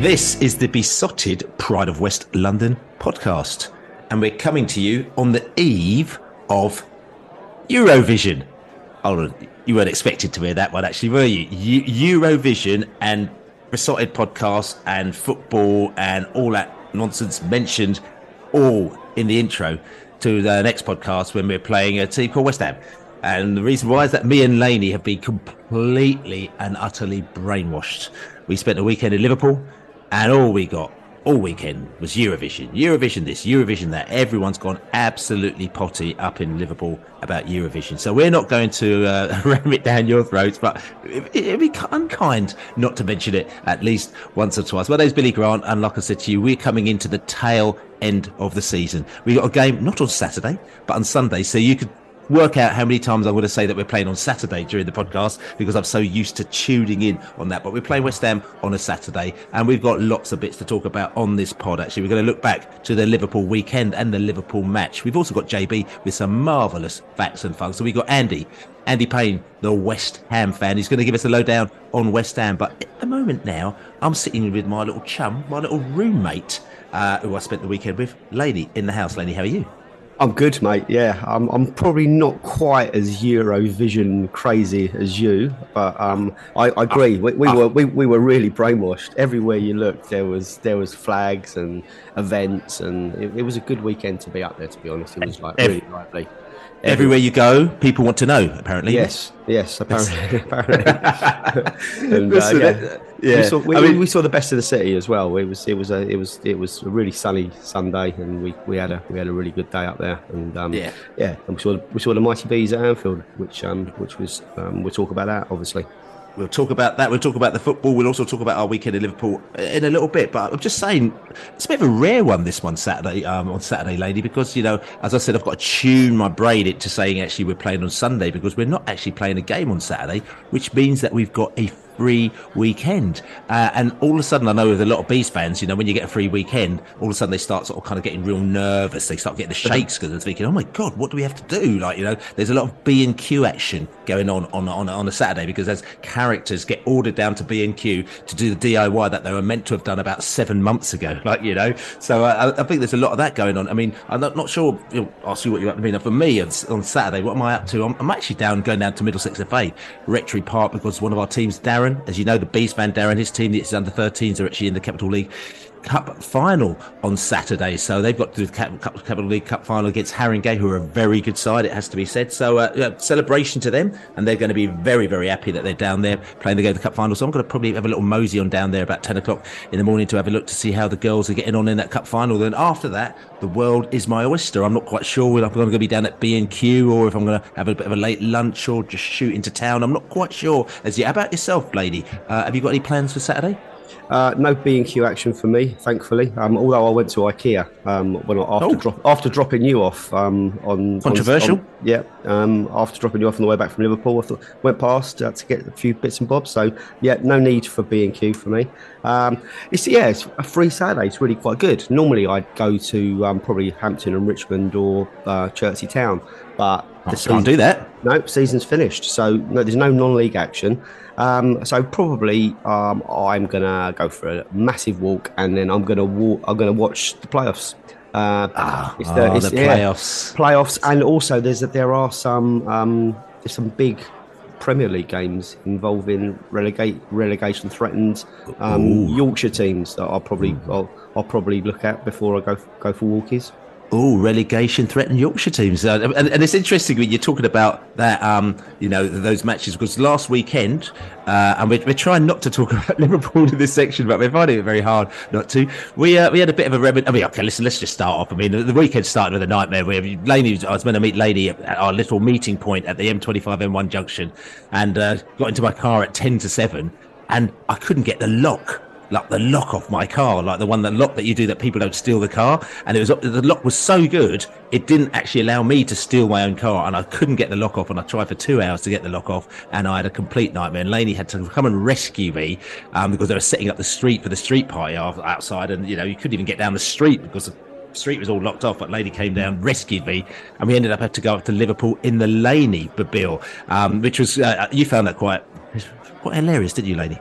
This is the Beesotted Pride of West London podcast, and we're coming to you on the eve of Eurovision. Oh, you weren't expected to hear that one, actually, were you? Eurovision and Beesotted podcast and football and all that nonsense mentioned all in the intro to the next podcast when we're playing a team called West Ham. And the reason why is that me and Laney have been completely and utterly brainwashed. We spent a weekend in Liverpool, and all we got all weekend was Eurovision. Eurovision this, Eurovision that. Everyone's gone absolutely potty up in Liverpool about Eurovision. So we're not going to uh, ram it down your throats, but it, it'd be unkind not to mention it at least once or twice. My name's Billy Grant, and like I said to you, we're coming into the tail end of the season. We got a game not on Saturday, but on Sunday. So you could work out how many times I'm going to say that we're playing on Saturday during the podcast because I'm so used to tuning in on that. But we're playing West Ham on a Saturday, and we've got lots of bits to talk about on this pod. Actually, we're going to look back to the Liverpool weekend and the Liverpool match. We've also got JB with some marvellous facts and fun. So we've got Andy. Andy Payne, the West Ham fan, He's going to give us a lowdown on West Ham. But at the moment now, I'm sitting with my little chum, my little roommate, uh, who I spent the weekend with, Laney, in the house. Laney, how are you? I'm good, mate. Yeah, I'm, I'm probably not quite as Eurovision crazy as you, but um, I, I agree. We, we were we, we were really brainwashed. Everywhere you looked, there was there was flags and events, and it, it was a good weekend to be up there. To be honest, it was like really lively. Everywhere you go, people want to know. Apparently, Yes, yes, apparently. apparently. and, uh, yeah. yeah. We, saw, we, I mean- we saw the best of the city as well. It was it was a it was it was a really sunny Sunday, and we, we had a we had a really good day up there. And um, Yeah. yeah, and we saw we saw the mighty bees at Anfield, which um which was um, we'll talk about that obviously. We'll talk about that. We'll talk about the football. We'll also talk about our weekend in Liverpool in a little bit. But I'm just saying, it's a bit of a rare one this one Saturday um, on Saturday, lady, because you know, as I said, I've got to tune my brain into saying actually we're playing on Sunday because we're not actually playing a game on Saturday, which means that we've got a free weekend. Uh, and all of a sudden, I know with a lot of Bees fans, you know, when you get a free weekend, all of a sudden they start sort of kind of getting real nervous. They start getting the shakes because they're thinking, oh my God, what do we have to do? Like, you know, there's a lot of B and Q action going on on, on, on a Saturday because as characters get ordered down to B and Q to do the DIY that they were meant to have done about seven months ago. Like, you know, so uh, I, I think there's a lot of that going on. I mean, I'm not, not sure, you know, I'll see what you're up to. Mean, for me on, on Saturday, what am I up to? I'm, I'm actually down, going down to Middlesex FA, Rectory Park, because one of our teams, Darren, as you know, the Bees fan, Darren, his team, his under 13s are actually in the Capital League Cup final on Saturday. So they've got to do the Cap- Cap- Capital League Cup final against Haringey, who are a very good side, it has to be said. So uh, celebration to them, and they're going to be very, very happy that they're down there playing the game of the Cup final. So I'm going to probably have a little mosey on down there about 10 o'clock in the morning to have a look to see how the girls are getting on in that Cup final. Then after that, the world is my oyster. I'm not quite sure whether I'm going to be down at B&Q or if I'm going to have a bit of a late lunch or just shoot into town. I'm not quite sure. As yet. how about yourself, lady? Uh, have you got any plans for Saturday? Uh, no B and Q action for me, thankfully. Um, although I went to IKEA um, when I, after, Oh. drop, after dropping you off um, on Controversial. On, on- yeah, um, after dropping you off on the way back from Liverpool, I thought, went past uh, to get a few bits and bobs. So yeah, no need for B and Q for me. Um, it's yeah, it's a free Saturday. It's really quite good. Normally I'd go to um, probably Hampton and Richmond or uh, Chertsey Town, but the Can't do that. no, season's finished. So no, there's no non-league action. Um, so probably um, I'm gonna go for a massive walk, and then I'm gonna walk. I'm gonna watch the playoffs. Uh, Ah, it's oh, it's- the yeah, playoffs. playoffs, and also there's there are some um, there's some big Premier League games involving relegate relegation threatened um, Yorkshire teams that I'll probably I'll, I'll probably look at before I go go for walkies. Oh, relegation threatened Yorkshire teams, uh, and, and it's interesting when you're talking about that. Um, you know those matches because last weekend, uh, and we're, we're trying not to talk about Liverpool in this section, but we're finding it very hard not to. We uh, we had a bit of a rem- I mean, okay, listen, let's just start off. I mean, the, the weekend started with a nightmare. Where Laney, I was meant to meet Lady at our little meeting point at the M25 M1 junction, and uh, got into my car at ten to seven, and I couldn't get the lock like the lock off my car, like the one that lock that you do that people don't steal the car. And it was the lock was so good, it didn't actually allow me to steal my own car, and I couldn't get the lock off. And I tried for two hours to get the lock off, and I had a complete nightmare. And Laney had to come and rescue me um, because they were setting up the street for the street party outside, and you know you couldn't even get down the street because. The, Street was all locked off, but lady came down, rescued me, and we ended up having to go up to Liverpool in the Laney Bill, um, which was uh, you found that quite quite hilarious, didn't you, lady?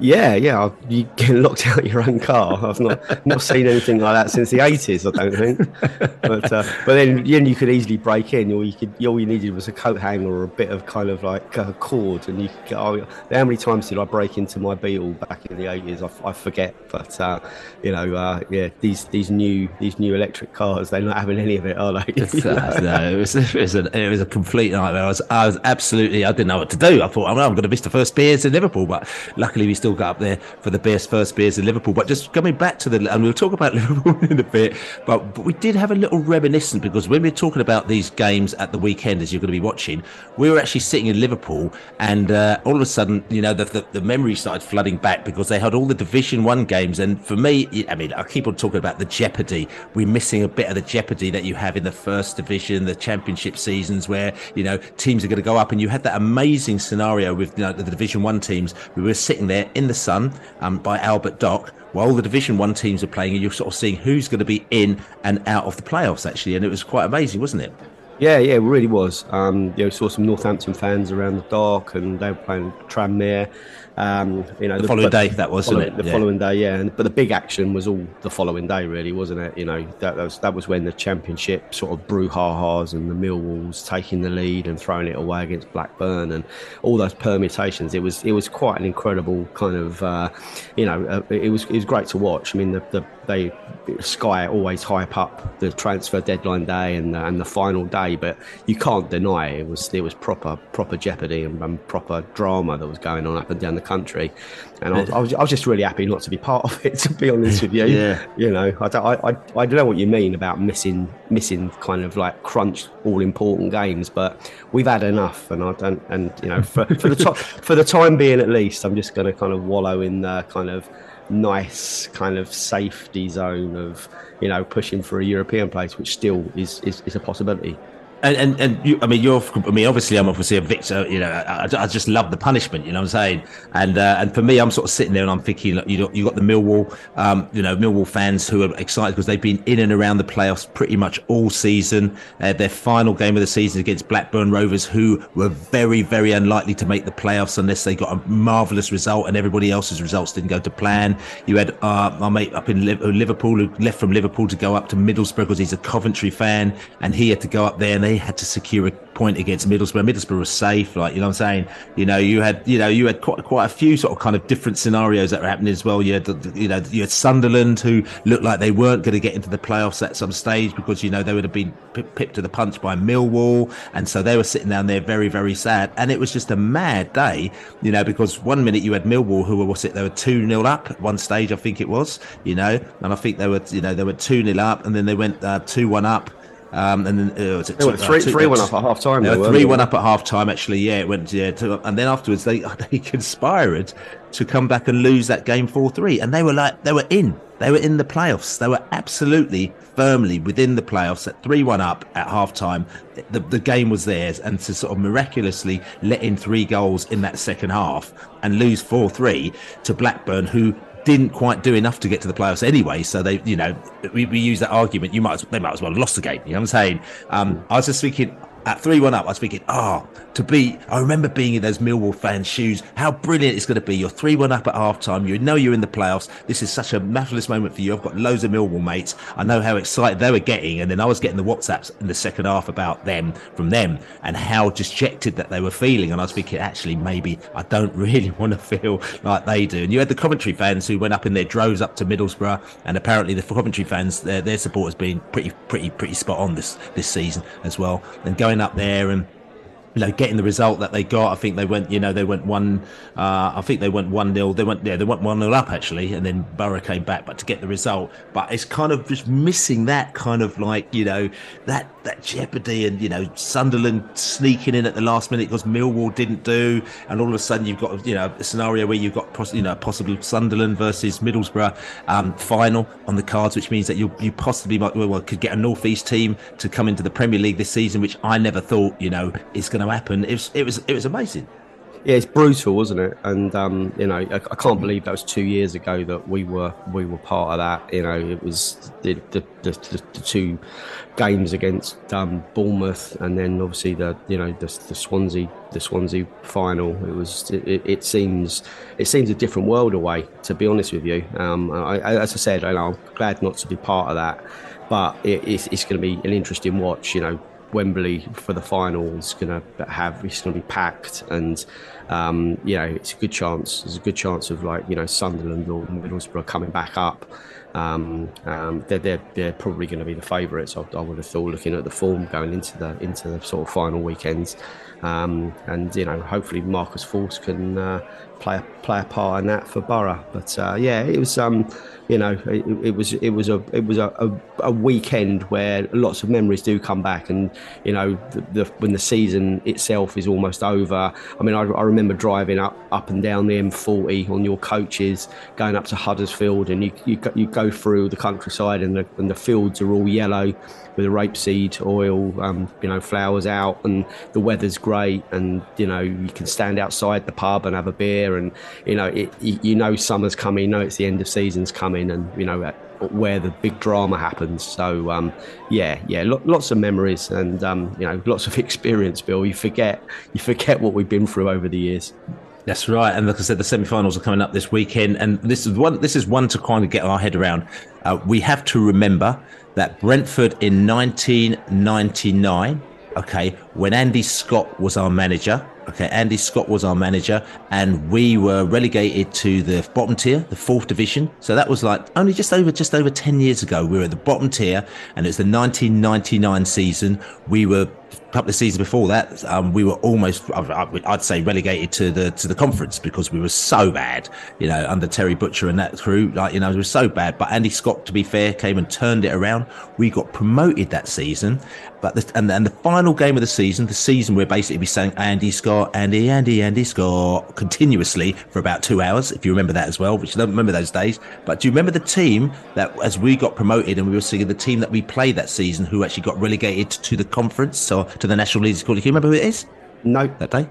Yeah, yeah. You get locked out of your own car. I've not not seen anything like that since the eighties. I don't think. But uh, but then, then you could easily break in. All you could all you needed was a coat hanger or a bit of kind of like uh, cord, and you could get. Oh, how many times did I break into my Beetle back in the eighties? I forget. But uh, you know, uh, yeah, these these new these new electric cars, they're not having any of it, are they? Uh, no, it was it was, a, it was a complete nightmare. I was I was absolutely I didn't know what to do. I thought I'm, I'm going to miss the first beers in Liverpool, but luckily we still got up there for the best first beers in Liverpool. But just coming back to the and we'll talk about Liverpool in a bit, but, but we did have a little reminiscent because when we we're talking about these games at the weekend, as you're going to be watching, we were actually sitting in Liverpool, and uh, all of a sudden, you know, the, the the memory started flooding back because they had all the Division One games, and for me, I mean, I keep on talking about the jeopardy. We're missing a bit of the jeopardy that you have in the first division, the championship seasons, where you know teams are going to go up, and you had that amazing scenario with you know, the Division One teams. We were sitting there in the sun um, by Albert Dock while the Division One teams are playing, and you're sort of seeing who's going to be in and out of the playoffs actually, and it was quite amazing, wasn't it? Yeah, yeah, it really was. Um, you know, saw some Northampton fans around the dock, and they were playing Tranmere. Um, you know, The following day, that was, follow- wasn't it? The Yeah. following day, yeah. And, but the big action was all the following day, really, wasn't it? You know, that, that was that was when the championship sort of brouhahas and the Millwalls taking the lead and throwing it away against Blackburn and all those permutations. It was it was quite an incredible kind of, uh, you know, uh, it was it was great to watch. I mean, the, the they Sky always hype up the transfer deadline day and the, and the final day, but you can't deny it was it was proper proper jeopardy and, and proper drama that was going on up and down the country, and I was, I was I was just really happy not to be part of it. To be honest with you, Yeah. you know, I don't, I, I, I don't know what you mean about missing missing kind of like crunch all important games, but we've had enough, and I don't, and you know, for, for the time for the time being at least, I'm just going to kind of wallow in the kind of nice kind of safety zone of you know pushing for a European place, which still is is, is a possibility. And and, and you, I mean, you're. I mean, obviously, I'm obviously a victor. You know, I, I just love the punishment. You know what I'm saying? And uh, and for me, I'm sort of sitting there and I'm thinking, you know, you got the Millwall, um, you know, Millwall fans who are excited because they've been in and around the playoffs pretty much all season. Uh, their final game of the season against Blackburn Rovers, who were very very unlikely to make the playoffs unless they got a marvelous result and everybody else's results didn't go to plan. You had uh, my mate up in Liverpool who left from Liverpool to go up to Middlesbrough because he's a Coventry fan, and he had to go up there and they had to secure a point against Middlesbrough. Middlesbrough was safe, like you know what I'm saying. You know, you had you know you had quite quite a few sort of kind of different scenarios that were happening as well. You had you know you had Sunderland who looked like they weren't going to get into the playoffs at some stage because you know they would have been pipped to the punch by Millwall, and so they were sitting down there very very sad. And it was just a mad day, you know, because one minute you had Millwall who were what's it they were two 0 up at one stage I think it was, you know, and I think they were you know they were two 0 up and then they went uh, two one up Um, and then uh, it three, two, three one up at half time. Three one up at half time. Actually, yeah, it went. Yeah, to, and then afterwards they they conspired to come back and lose that game four three, and they were like they were in. They were in the playoffs. They were absolutely firmly within the playoffs at 3 1 up at half time. The, the game was theirs. And to sort of miraculously let in three goals in that second half and lose 4 3 to Blackburn, who didn't quite do enough to get to the playoffs anyway. So they, you know, we, we use that argument. You might, as, they might as well have lost the game. You know what I'm saying? Um, I was just thinking, at 3 1 up, I was thinking, oh, to be, I remember being in those Millwall fans' shoes, how brilliant it's going to be. You're 3 1 up at half time. You know you're in the playoffs. This is such a marvellous moment for you. I've got loads of Millwall mates. I know how excited they were getting. And then I was getting the WhatsApps in the second half about them from them and how dejected that they were feeling. And I was thinking, actually, maybe I don't really want to feel like they do. And you had the Coventry fans who went up in their droves up to Middlesbrough. And apparently the Coventry fans, their, their support has been pretty, pretty, pretty spot on this, this season as well. And going up there and you know, getting the result that they got. I think they went, you know, they went one. Uh, I think they went one nil. They went, yeah, they went one nil up actually, and then Borough came back, but to get the result. But it's kind of just missing that kind of like, you know, that that jeopardy and you know Sunderland sneaking in at the last minute because Millwall didn't do, and all of a sudden you've got you know a scenario where you've got you know possibly Sunderland versus Middlesbrough um, final on the cards, which means that you you possibly might well could get a northeast team to come into the Premier League this season, which I never thought you know is going to happen. It was it was it was amazing. Yeah, it's brutal, wasn't it? And um, you know, I, I, can't believe that was two years ago that we were we were part of that. You know, it was the the, the, the two games against um, Bournemouth, and then obviously the you know the, the Swansea the Swansea final. It was it, it, seems it seems a different world away. To be honest with you, um, I, as I said, I am glad not to be part of that, but it, it's, it's going to be an interesting watch. You know, Wembley for the final is going to have it's going to be packed, and um, you know it's a good chance. There's a good chance of like you know Sunderland or Middlesbrough coming back up. Um, um, they're, they're, they're probably going to be the favourites. I, I, would have thought, looking at the form going into the into the sort of final weekends, um, and you know hopefully Marcus Forss can uh, play a, play a part in that for Borough. But uh, yeah, it was um, you know, it, it, was it was a it was a, a, a, weekend where lots of memories do come back, and you know, the, the, when the season itself is almost over. I mean, I, I, remember driving up up and down the M40 on your coaches, going up to Huddersfield, and you you, you go through the countryside, and the and the fields are all yellow with the rapeseed oil, um, you know, flowers out, and the weather's great, and you know, you can stand outside the pub and have a beer, and you know, it, you know, summer's coming, you know, it's the end of season's coming and you know where the big drama happens. So um, yeah, yeah, lo- lots of memories and um, you know lots of experience. Bill, you forget you forget what we've been through over the years. That's right, and like I said, the semi-finals are coming up this weekend, and this is one. This is one to kind of get our head around. Uh, we have to remember that Brentford in 1999, okay, when Andy Scott was our manager, Okay, Andy Scott was our manager, and we were relegated to the bottom tier, the fourth division. So that was like only just over just over ten years ago. We were at the bottom tier, and it's the 1999 season. We were a couple of seasons before that, um, we were almost, I'd say, relegated to the to the conference because we were so bad, you know, under Terry Butcher and that crew. Like, you know, it was so bad. But Andy Scott, to be fair, came and turned it around. We got promoted that season. But the, and, and the final game of the season, the season we're basically saying Andy Scott, Andy, Andy, Andy Scott continuously for about two hours, if you remember that as well, which I don't remember those days. But do you remember the team that as we got promoted and we were seeing the team that we played that season who actually got relegated to the conference, so to the National League School? Do you remember who it is? No. That day?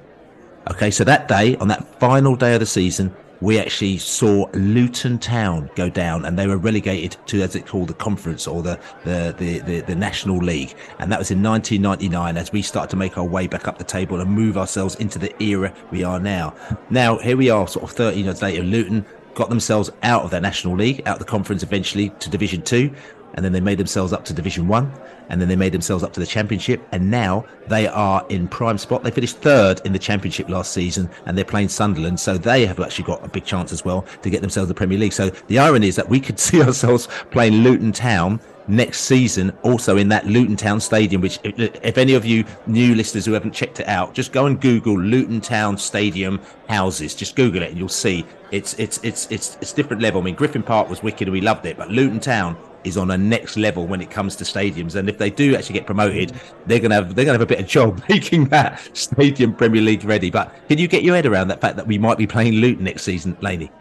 Okay, so that day, on that final day of the season, we actually saw Luton Town go down and they were relegated to, as it called, the conference or the, the, the, the, the National League. And that was in 1999 as we started to make our way back up the table and move ourselves into the era we are now. Now, here we are, sort of 13 years later, Luton got themselves out of their National League, out of the conference eventually to Division 2 and then they made themselves up to Division One, and then they made themselves up to the Championship, and now they are in prime spot. They finished third in the Championship last season, and they're playing Sunderland, so they have actually got a big chance as well to get themselves the Premier League. So the irony is that we could see ourselves playing Luton Town next season also in that Luton Town Stadium which if any of you new listeners who haven't checked it out just go and google Luton Town Stadium houses just google it and you'll see it's it's it's it's it's different level I mean Griffin Park was wicked and we loved it but Luton Town is on a next level when it comes to stadiums. And if they do actually get promoted, they're gonna have they're gonna have a bit of job making that stadium Premier League ready. But can you get your head around that fact that we might be playing Luton next season, Laney?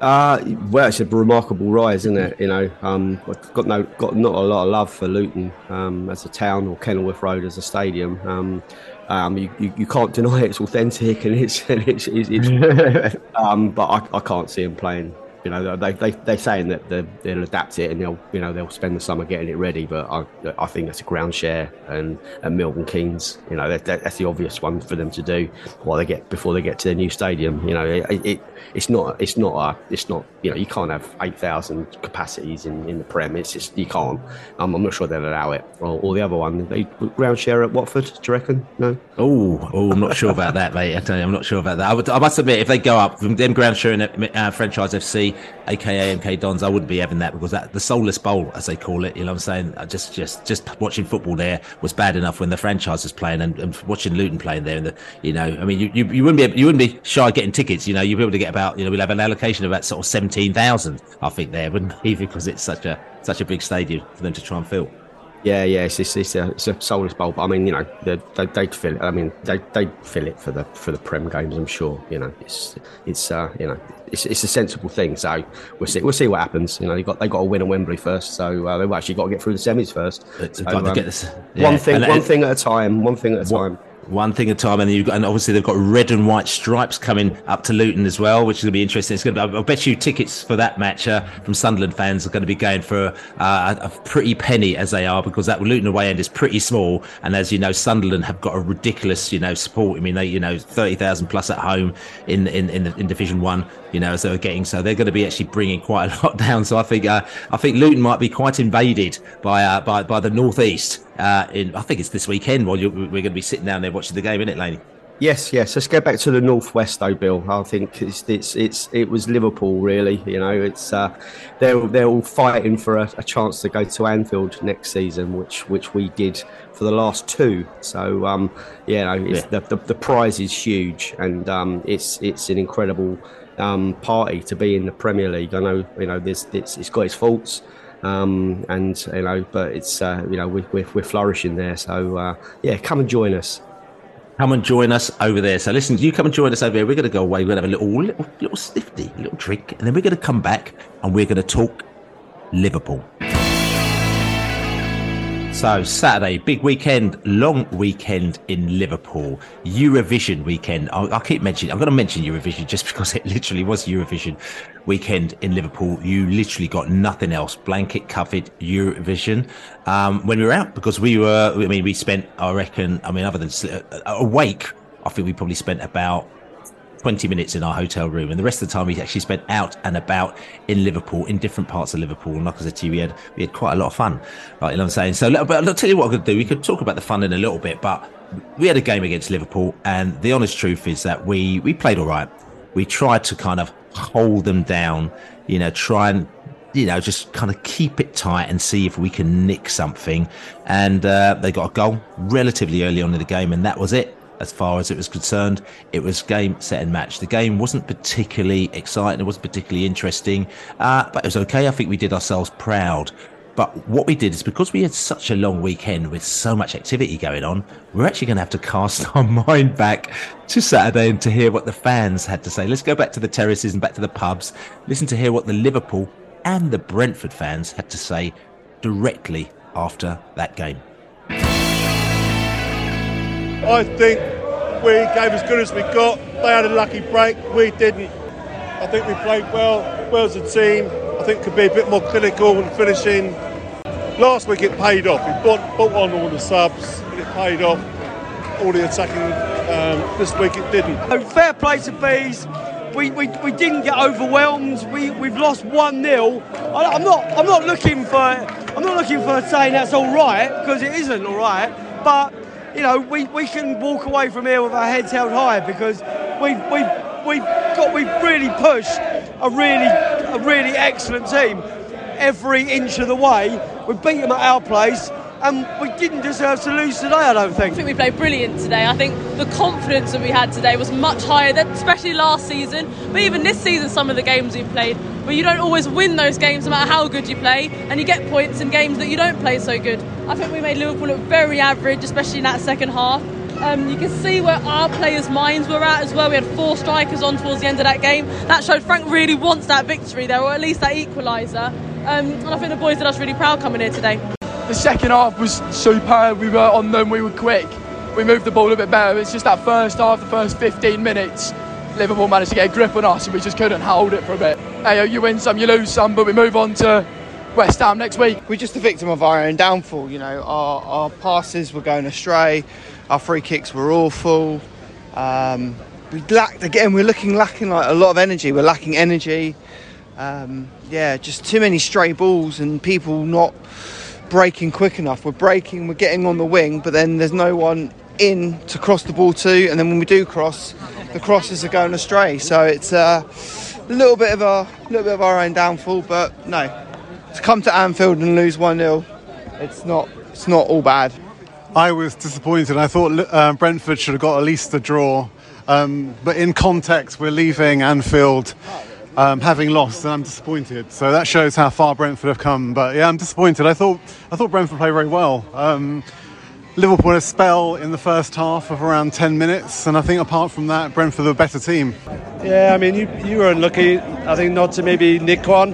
Uh, well, it's a remarkable rise, isn't it? You know, um, I've got no, got not a lot of love for Luton um, as a town or Kenilworth Road as a stadium. Um, um, you, you, you, can't deny it's authentic and it's, and it's, it's, it's um, but I, I can't see them playing you know, they they they're saying that they'll adapt it and they'll you know they'll spend the summer getting it ready. But I I think that's a ground share and and Milton Keynes, you know, that, that's the obvious one for them to do while they get before they get to their new stadium. You know, it, it it's not it's not a it's not you know you can't have eight thousand capacities in, in the Prem. It's just you can't. I'm I'm not sure they'll allow it. Or, or the other one, they ground share at Watford. Do you reckon? No. Oh, oh, I'm not sure about that, mate. I you, I'm not sure about that. I, would, I must admit, if they go up from them ground sharing at uh, Franchise FC aka MK Dons, I wouldn't be having that because that the soulless bowl, as they call it, you know what I'm saying? I just just just watching football there was bad enough when the franchise was playing and, and watching Luton playing there and the you know, I mean you, you, you wouldn't be you wouldn't be shy getting tickets, you know, you'd be able to get about you know, we'll have an allocation of about sort of seventeen thousand, I think there, wouldn't be because it's such a such a big stadium for them to try and fill. Yeah, yeah, it's, it's, it's, a, it's a soulless bowl. But I mean, you know, they, they, would fill it. I mean, they they fill it for the for the Prem games. I'm sure. You know, it's it's uh, you know, it's, it's a sensible thing. So we'll see we'll see what happens. You know, they got they got to win at Wembley first, so uh, they've actually got to get through the semis first. So, um, yeah. One thing, and, one thing at a time. One thing at a time one thing at a time, and you and obviously they've got red and white stripes coming up to Luton as well, which is going to be interesting. It's going to, I'll bet you tickets for that match uh, from Sunderland fans are going to be going for a pretty penny as they are because that Luton away end is pretty small, and as you know, Sunderland have got a ridiculous you know support. I mean, they you know thirty thousand plus at home in in in, in Division One, you know, as they are getting, so they're going to be actually bringing quite a lot down. So I think uh, I think Luton might be quite invaded by uh, by by the northeast uh, in I think it's this weekend while we're going to be sitting down there watching the game, isn't it, Laney? Yes, yes. Let's go back to the northwest, though, Bill. I think it's it's, it's it was Liverpool, really. You know, it's uh, they're they're all fighting for a, a, chance to go to Anfield next season, which which we did for the last two. So um, yeah, yeah. The, the, the prize is huge, and um, it's it's an incredible um, party to be in the Premier League. I know you know this it's, it's got its faults. Um, and you know, but it's uh, you know we, we're, we're flourishing there. So uh, yeah, come and join us. Come and join us over there. So listen, you come and join us over here. We're going to go away. We're going to have a little little little snifty, little drink, and then we're going to come back and we're going to talk Liverpool. So, Saturday, big weekend, long weekend in Liverpool, Eurovision weekend. I'll, I'll, keep mentioning, I'm going to mention Eurovision just because it literally was Eurovision weekend in Liverpool. You literally got nothing else, blanket covered Eurovision. Um, when we were out, because we were, I mean, we spent, I reckon, I mean, other than uh, awake, I think we probably spent about 20 minutes in our hotel room, and the rest of the time we actually spent out and about in Liverpool, in different parts of Liverpool. And like I said to you, we had we had quite a lot of fun. Right, you know what I'm saying? So, but I'll tell you what I could do. We could talk about the fun in a little bit, but we had a game against Liverpool, and the honest truth is that we we played all right. We tried to kind of hold them down, you know, try and you know, just kind of keep it tight and see if we can nick something. And uh, they got a goal relatively early on in the game, and that was it as far as it was concerned. It was game, set, and match. The game wasn't particularly exciting. It wasn't particularly interesting, uh, but it was okay. I think we did ourselves proud. But what we did is because we had such a long weekend with so much activity going on, we're actually going to have to cast our mind back to Saturday and to hear what the fans had to say. Let's go back to the terraces and back to the pubs, listen to hear what the Liverpool and the Brentford fans had to say directly after that game. I think we gave as good as we got. They had a lucky break, we didn't. I think we played well, well as a team. I think could be a bit more clinical and finishing. Last week it paid off. We bought, bought on all the subs and it paid off. All the attacking. Um, this week it didn't. Fair play to bees. We, we, we didn't get overwhelmed. We we've lost one 0 I'm not I'm not looking for I'm not looking for saying that's all right because it isn't all right. But you know, we, we can walk away from here with our heads held high because we've, we've, we've, got, we've really pushed a really, a really excellent team every inch of the way. We beat them at our place. And we didn't deserve to lose today. I don't think. I think we played brilliant today. I think the confidence that we had today was much higher, than, especially last season, but even this season. Some of the games we've played, but you don't always win those games, no matter how good you play, and you get points in games that you don't play so good. I think we made Liverpool look very average, especially in that second half. Um, you can see where our players' minds were at as well. We had four strikers on towards the end of that game. That showed Frank really wants that victory there, or at least that equaliser. Um, and I think the boys did us really proud coming here today. The second half was superb. We were on them, we were quick. We moved the ball a bit better. It's just that first half, the first 15 minutes, Liverpool managed to get a grip on us and we just couldn't hold it for a bit. Hey, you win some, you lose some, but we move on to West Ham next week. We're just a victim of our own downfall. You know, our, our passes were going astray. Our free kicks were awful. Um, we lacked again. We're looking lacking like a lot of energy. We're lacking energy. Um, yeah, just too many stray balls and people not breaking quick enough. We're breaking. We're getting on the wing, but then there's no one in to cross the ball to. And then when we do cross, the crosses are going astray. So it's uh, a little bit of a little bit of our own downfall. But no, to come to Anfield and lose one 0 it's not it's not all bad. I was disappointed. I thought uh, Brentford should have got at least a draw. Um, but in context, we're leaving Anfield um, having lost, and I'm disappointed. So that shows how far Brentford have come. But yeah, I'm disappointed. I thought I thought Brentford played very well. Um, Liverpool had a spell in the first half of around 10 minutes, and I think apart from that, Brentford are a better team. Yeah, I mean, you, you were unlucky, I think, not to maybe nick one,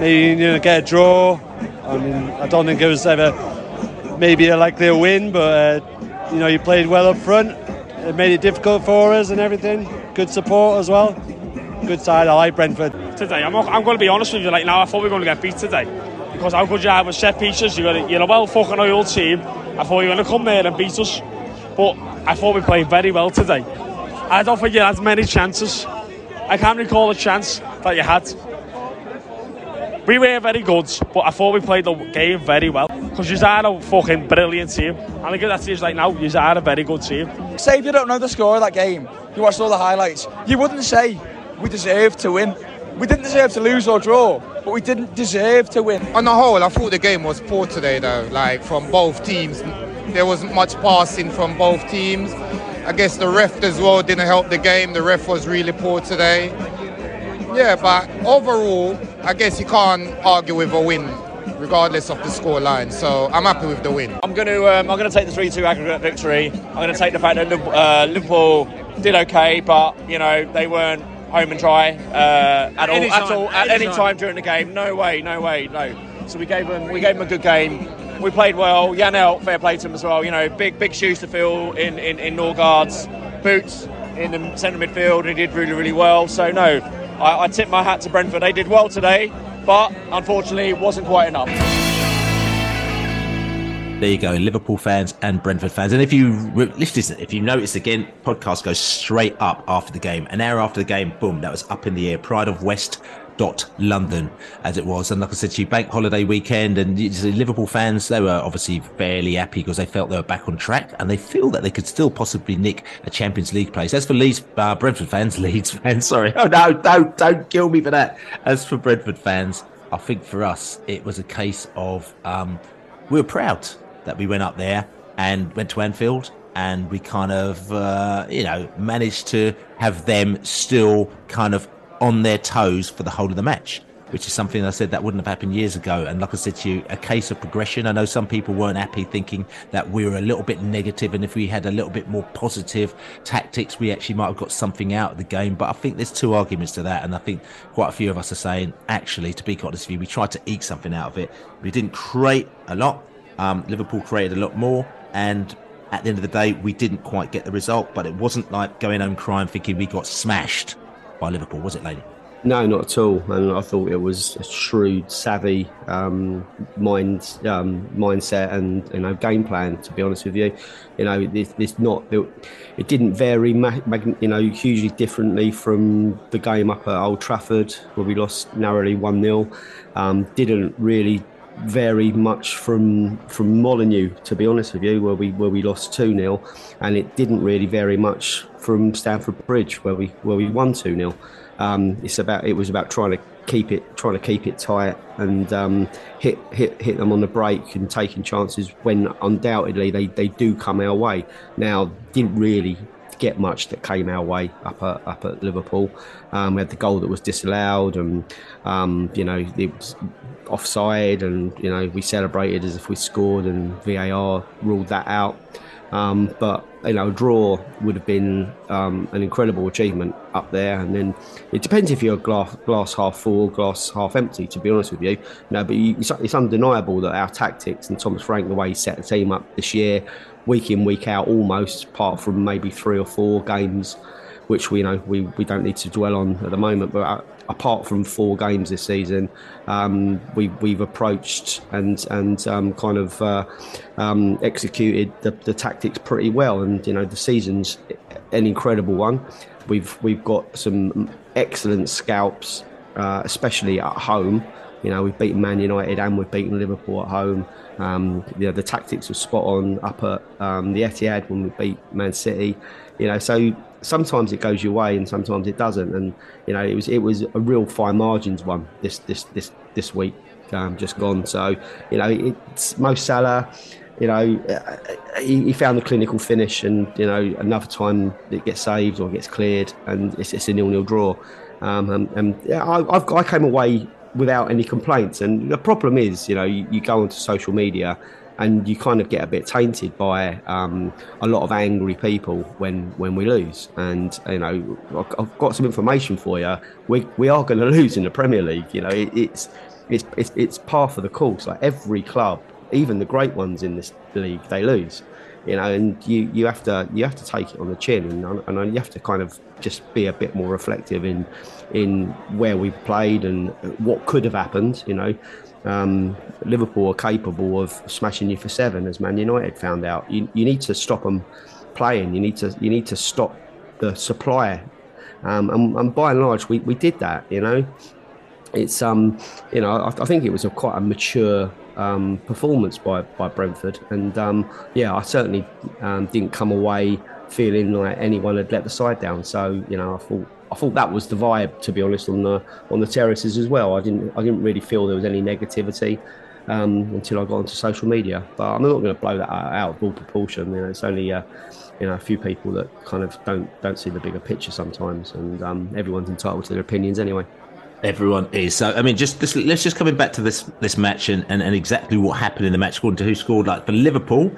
maybe you know, get a draw. I mean, I don't think it was ever maybe a likely win, but uh, you know you played well up front. It made it difficult for us and everything. Good support as well. Good side. I like Brentford. Today, I'm, I'm going to be honest with you. Like now, I thought we were going to get beat today because how good you have with set pieces. You're, you're a well fucking oiled team. I thought you were going to come there and beat us, but I thought we played very well today. I don't think you had many chances. I can't recall a chance that you had. We were very good, but I thought we played the game very well. Because you are a fucking brilliant team. And I think that is like now, you are a very good team. Say if you don't know the score of that game, you watched all the highlights, you wouldn't say we deserved to win. We didn't deserve to lose or draw, but we didn't deserve to win. On the whole, I thought the game was poor today, though. Like from both teams, there wasn't much passing from both teams. I guess the ref as well didn't help the game. The ref was really poor today. Yeah, but overall, I guess you can't argue with a win, regardless of the scoreline. So I'm happy with the win. I'm going to um, I'm going to take the three-two aggregate victory. I'm going to take the fact that uh, Liverpool did okay, but you know they weren't home and dry uh, at, all, at all at any time during the game. No way, no way, no. So we gave them we gave them a good game. We played well. Janelt, fair play to him as well. You know, big big shoes to fill in in, in Norgaard's boots in the centre midfield. He did really really well. So no, I, I tip my hat to Brentford. They did well today, but unfortunately, it wasn't quite enough. There you go, Liverpool fans and Brentford fans. And if you listen, if you notice again, podcast goes straight up after the game. An hour after the game, boom, that was up in the air. Pride of West dot London as it was. And like I said to you, bank holiday weekend and Liverpool fans, they were obviously fairly happy because they felt they were back on track and they feel that they could still possibly nick a Champions League place. As for Leeds, uh, Brentford fans, Leeds fans, sorry. Oh no, don't, don't kill me for that. As for Brentford fans, I think for us, it was a case of, um, we were proud that we went up there and went to Anfield and we kind of, uh, you know, managed to have them still kind of on their toes for the whole of the match, which is something I said that wouldn't have happened years ago. And like I said to you, a case of progression. I know some people weren't happy thinking that we were a little bit negative and if we had a little bit more positive tactics, we actually might have got something out of the game. But I think there's two arguments to that. And I think quite a few of us are saying, actually, to be honest with you, we tried to eke something out of it. We didn't create a lot. Um, Liverpool created a lot more, and at the end of the day, we didn't quite get the result. But it wasn't like going home crying, thinking we got smashed by Liverpool, was it, lady? No, not at all. And I thought it was a shrewd, savvy um, mind um, mindset and you know game plan. To be honest with you, you know this, this not it didn't vary you know hugely differently from the game up at Old Trafford where we lost narrowly one 0 um, Didn't really vary much from from Molineux, to be honest with you, where we where we lost two 0 and it didn't really vary much from Stamford Bridge, where we where we won two 0 um, It's about it was about trying to keep it, trying to keep it tight and um, hit hit hit them on the break and taking chances when undoubtedly they, they do come our way. Now didn't really get much that came our way up at, up at Liverpool. Um, we had the goal that was disallowed, and um, you know it was offside, and you know we celebrated as if we scored, and VAR ruled that out. Um, but you know, a draw would have been um, an incredible achievement up there. And then it depends if you're glass, glass half full, glass half empty. To be honest with you, no. But you, it's, it's, undeniable that our tactics and Thomas Frank, the way he set the team up this year, week in week out, almost apart from maybe three or four games, which we you know we, we don't need to dwell on at the moment. But apart from four games this season, um, we, we've approached and and um, kind of uh, um, executed the, the, tactics pretty well. And you know, the season's an incredible one. We've we've got some excellent scalps, uh, especially at home. You know, we've beaten Man United and we've beaten Liverpool at home. Um, you know, the tactics were spot on up at um, the Etihad when we beat Man City. You know, so sometimes it goes your way and sometimes it doesn't. And you know, it was it was a real fine margins one this this this this week um, just gone. So you know, it's Mo Salah. You know, uh, he, he, found the clinical finish, and you know, another time it gets saved or gets cleared, and it's, it's a nil-nil draw. Um, and, and yeah, I, I came away without any complaints. And the problem is, you know, you, you go onto social media and you kind of get a bit tainted by um, a lot of angry people when when we lose. And you know, I've got some information for you. We we are going to lose in the Premier League. You know, it, it's it's it's it's par for the course. Like every club, even the great ones in this league, they lose. You know, and you, you have to you have to take it on the chin, and, and you have to kind of just be a bit more reflective in in where we played and what could have happened. You know, um, Liverpool are capable of smashing you for seven, as Man United found out. You, you need to stop them playing. You need to you need to stop the supply, um, and, and, by and large, we, we did that. You know, it's um you know I, I think it was a quite a mature um, performance by by Brentford, and um, yeah, I certainly um, didn't come away feeling like anyone had let the side down. So you know, I thought I thought that was the vibe, to be honest, on the on the terraces as well. I didn't I didn't really feel there was any negativity um, until I got onto social media. But I'm not going to blow that out of all proportion. You know, it's only uh, you know a few people that kind of don't don't see the bigger picture sometimes, and um, everyone's entitled to their opinions anyway. Everyone is. So, I mean, just this, let's just coming back to this this match and, and, and exactly what happened in the match, according to who scored. Like for Liverpool,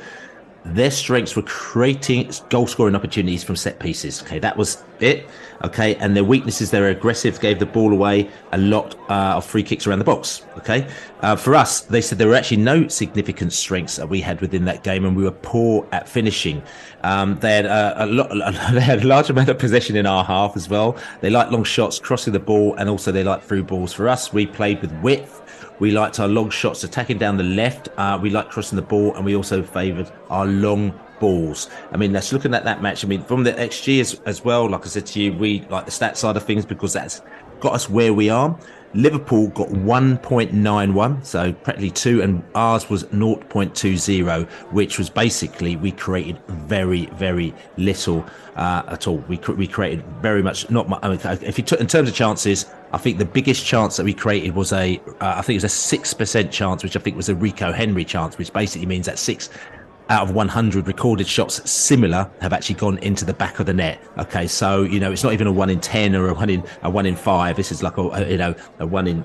their strengths were creating goal scoring opportunities from set pieces. Okay, that was it. Okay, and their weaknesses, they're aggressive, gave the ball away a lot uh, of free kicks around the box. Okay, uh, for us, they said there were actually no significant strengths that we had within that game, and we were poor at finishing. Um, they had uh, a lot, they had a large amount of possession in our half as well. They liked long shots, crossing the ball, and also they liked through balls. For us, we played with width we liked our long shots attacking down the left. Uh, we liked crossing the ball, and we also favoured our long balls. I mean, that's looking at that match. I mean, from the XG as, as well, like I said to you, we like the stat side of things because that's got us where we are. Liverpool got 1.91, so practically two, and ours was 0.20, which was basically we created very, very little uh, at all. We we created very much not much. I mean, if you took in terms of chances, I think the biggest chance that we created was a, uh, I think it was a six percent chance, which I think was a Rico Henry chance, which basically means that six out of 100 recorded shots similar have actually gone into the back of the net. Okay, so you know it's not even a one in ten or a one in a one in five. This is like a, a you know a one in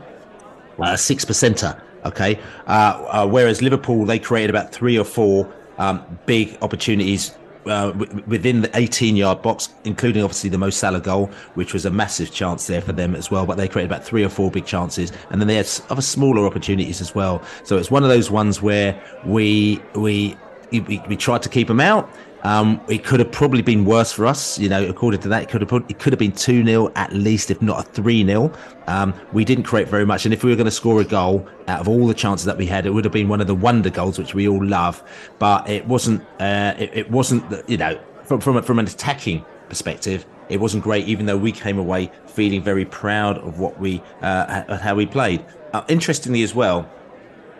uh, six percenter. Okay, uh, uh, whereas Liverpool they created about three or four um, big opportunities uh, within the 18 yard box, including obviously the Mo Salah goal, which was a massive chance there for them as well. But they created about three or four big chances, and then they had other smaller opportunities as well. So it's one of those ones where we we we, we tried to keep them out. Um, it could have probably been worse for us, you know. According to that, it could have it could have been two 0 at least, if not a three 0 um, We didn't create very much, and if we were going to score a goal out of all the chances that we had, it would have been one of the wonder goals, which we all love. But it wasn't. Uh, it, it, wasn't. You know, from from from an attacking perspective, it wasn't great. Even though we came away feeling very proud of what we uh, how we played. Uh, interestingly, as well,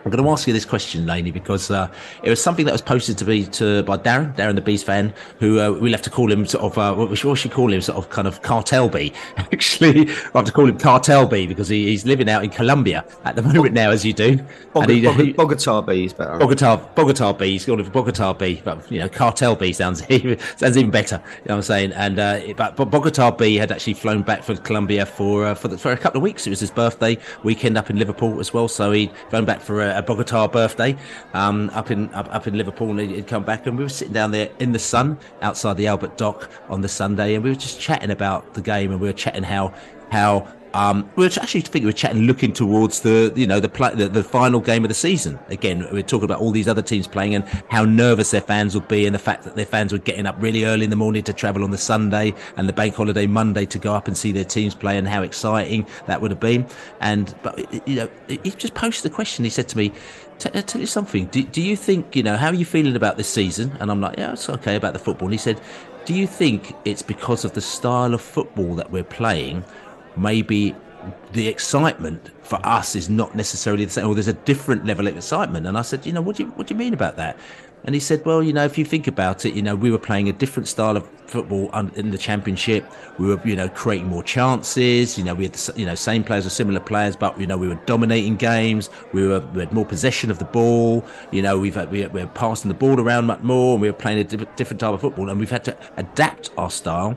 I'm going to ask you this question, Laney, because uh, it was something that was posted to be to by Darren, Darren the Bees fan, who uh, we left to call him sort of uh, what should, we call him, sort of kind of cartel B. Actually, I have to call him cartel B because he, he's living out in Colombia at the moment now, as you do. Bog- he, Bog- Bogota B is better. Bogota, Bogota B. He's called him Bogota B, but you know, cartel B sounds even, sounds even better. You know what I'm saying? And uh, but, but Bogota B had actually flown back from Colombia for uh, for, the, for a couple of weeks. It was his birthday weekend up in Liverpool as well, so he'd flown back for a, a Bogota birthday um, up in up, up in Liverpool, and he'd come back, and we were sitting down there in the sun outside the Albert Dock on the Sunday, and we were just chatting about the game, and we were chatting how how um, we are actually think we were chatting, looking towards the you know the, play, the, the final game of the season. Again, we're talking about all these other teams playing and how nervous their fans would be, and the fact that their fans were getting up really early in the morning to travel on the Sunday and the bank holiday Monday to go up and see their teams play, and how exciting that would have been. And but you know, he just posted the question. He said to me, T- tell you something. Do, do you think, you know, how are you feeling about this season? And I'm like, yeah, it's okay about the football. And he said, do you think it's because of the style of football that we're playing maybe the excitement for us is not necessarily the same, or there's a different level of excitement. And I said, you know, what do you what do you mean about that? And he said, well, you know, if you think about it, you know, we were playing a different style of football in the championship. We were, you know, creating more chances. You know, we had, the, you know, same players or similar players, but you know, we were dominating games. We were we had more possession of the ball. You know, we've had, we, we were passing the ball around much more, and we were playing a different type of football, and we've had to adapt our style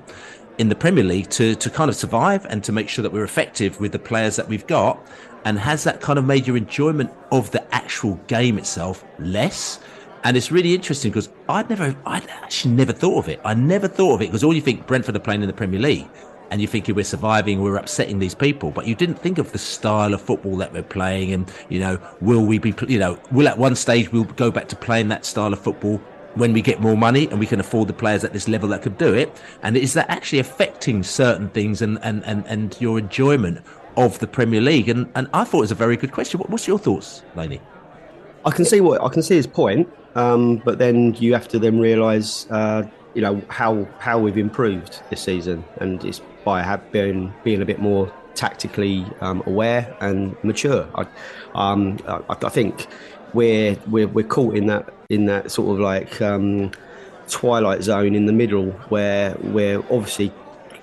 in the Premier League to to kind of survive and to make sure that we're effective with the players that we've got. And has that kind of made your enjoyment of the actual game itself less? And it's really interesting because I'd never, I'd actually never thought of it. I never thought of it because all you think Brentford are playing in the Premier League and you're thinking we're surviving, we're upsetting these people, but you didn't think of the style of football that we're playing, and you know, will we be, you know, will at one stage we'll go back to playing that style of football when we get more money and we can afford the players at this level that could do it? And is that actually affecting certain things and, and, and, and your enjoyment of the Premier League? And, and I thought it was a very good question. What's your thoughts, Laney? I can see what I can see his point, um, but then you have to then realise, uh, you know, how how we've improved this season, and it's by have been being a bit more tactically um, aware and mature. I, um, I, I think we're, we're we're caught in that in that sort of like um, twilight zone in the middle where we're obviously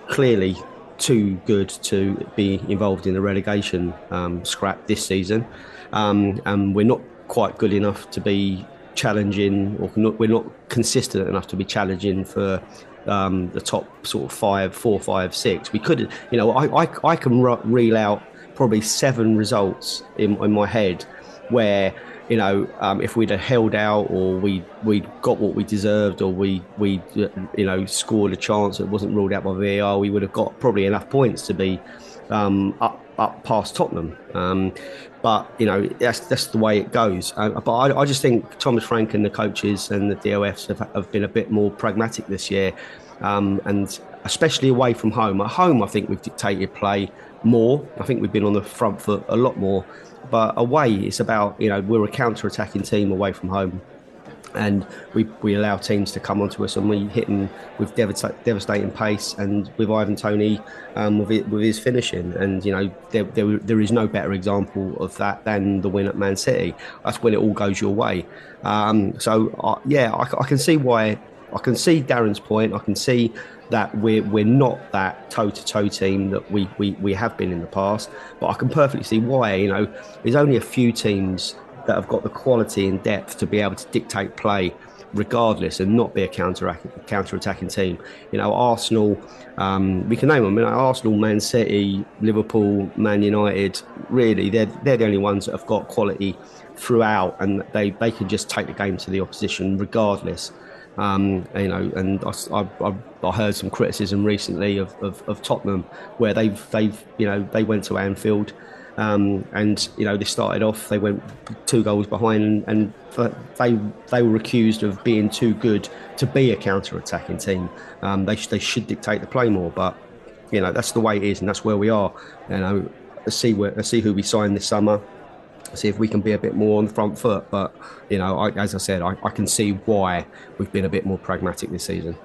clearly too good to be involved in the relegation um, scrap this season, um, and we're not quite good enough to be challenging, or not, we're not consistent enough to be challenging for um, the top sort of five, four, five, six. We could, you know, I I, I can reel out probably seven results in, in my head where you know, um, if we'd have held out or we we got what we deserved or we we you know scored a chance that wasn't ruled out by VAR, we would have got probably enough points to be um, up up past Tottenham. Um, but you know that's that's the way it goes. Uh, but I, I, just think Thomas Frank and the coaches and the DOFs have, have been a bit more pragmatic this year, um, and especially away from home. At home, I think we've dictated play more. I think we've been on the front foot a lot more but away, it's about you know we're a counter-attacking team away from home, and we, we allow teams to come onto us and we hit them with devastating pace and with Ivan Toney um, with, it, with his finishing. And you know there, there, there is no better example of that than the win at Man City. That's when it all goes your way. Um, so uh, yeah I, I, can see why I can see Darren's point. I can see that we're we're not that toe to toe team that we, we we have been in the past. But I can perfectly see why. You know, there's only a few teams that have got the quality and depth to be able to dictate play regardless and not be a counter counter attacking team. You know, Arsenal, um, we can name them. You know, Arsenal, Man City, Liverpool, Man United. Really, they're they're the only ones that have got quality throughout, and they they can just take the game to the opposition regardless. Um, you know, and I, I, I, heard some criticism recently of, of, of, Tottenham where they've they've you know they went to Anfield um, and you know they started off they went two goals behind and, and they they were accused of being too good to be a counter-attacking team. Um, they they should dictate the play more, but you know that's the way it is and that's where we are. You know, let's see where let's see who we sign this summer see if we can be a bit more on the front foot. But you know, I, as I said, I, I, can see why we've been a bit more pragmatic this season.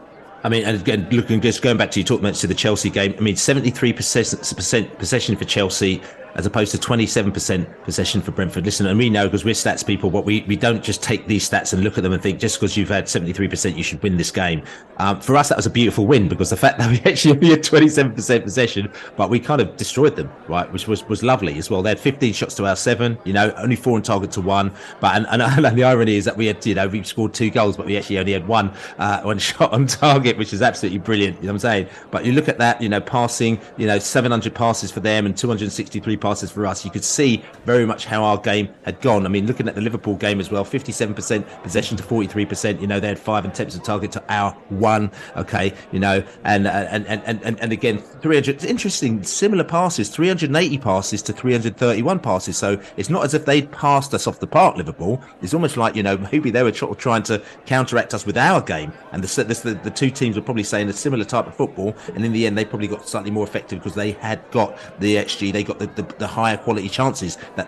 I mean, and again, looking just going back to you talking about to the Chelsea game. I mean, seventy three percent possession for Chelsea, as opposed to 27% possession for Brentford. Listen, and we know because we're stats people, what we, we don't just take these stats and look at them and think just because you've had 73%, you should win this game. Um, for us, that was a beautiful win because the fact that we actually had 27% possession, but we kind of destroyed them, right? Which was, was lovely as well. They had 15 shots to our seven, you know, only four on target to one. But and, and, and the irony is that we had, you know, we scored two goals, but we actually only had one uh, one shot on target, which is absolutely brilliant. You know what I'm saying? But you look at that, you know, passing, you know, 700 passes for them and 263 passes for us. You could see very much how our game had gone. I mean, looking at the Liverpool game as well, 57% possession to 43%. You know, they had five attempts at target to our one. Okay, you know, and and and and, and again, 300. Interesting, similar passes, 380 passes to 331 passes. So it's not as if they'd passed us off the park. Liverpool. It's almost like you know maybe they were trying to counteract us with our game, and the the, the two teams were probably saying a similar type of football, and in the end they probably got slightly more effective because they had got the XG, they got the, the, the higher quality chances that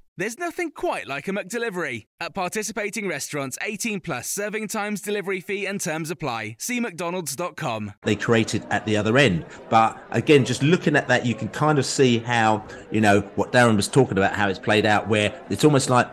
There's nothing quite like a McDelivery. At participating restaurants, 18 plus serving times, delivery fee, and terms apply. See McDonald's.com. They created at the other end. But again, just looking at that, you can kind of see how, you know, what Darren was talking about, how it's played out, where it's almost like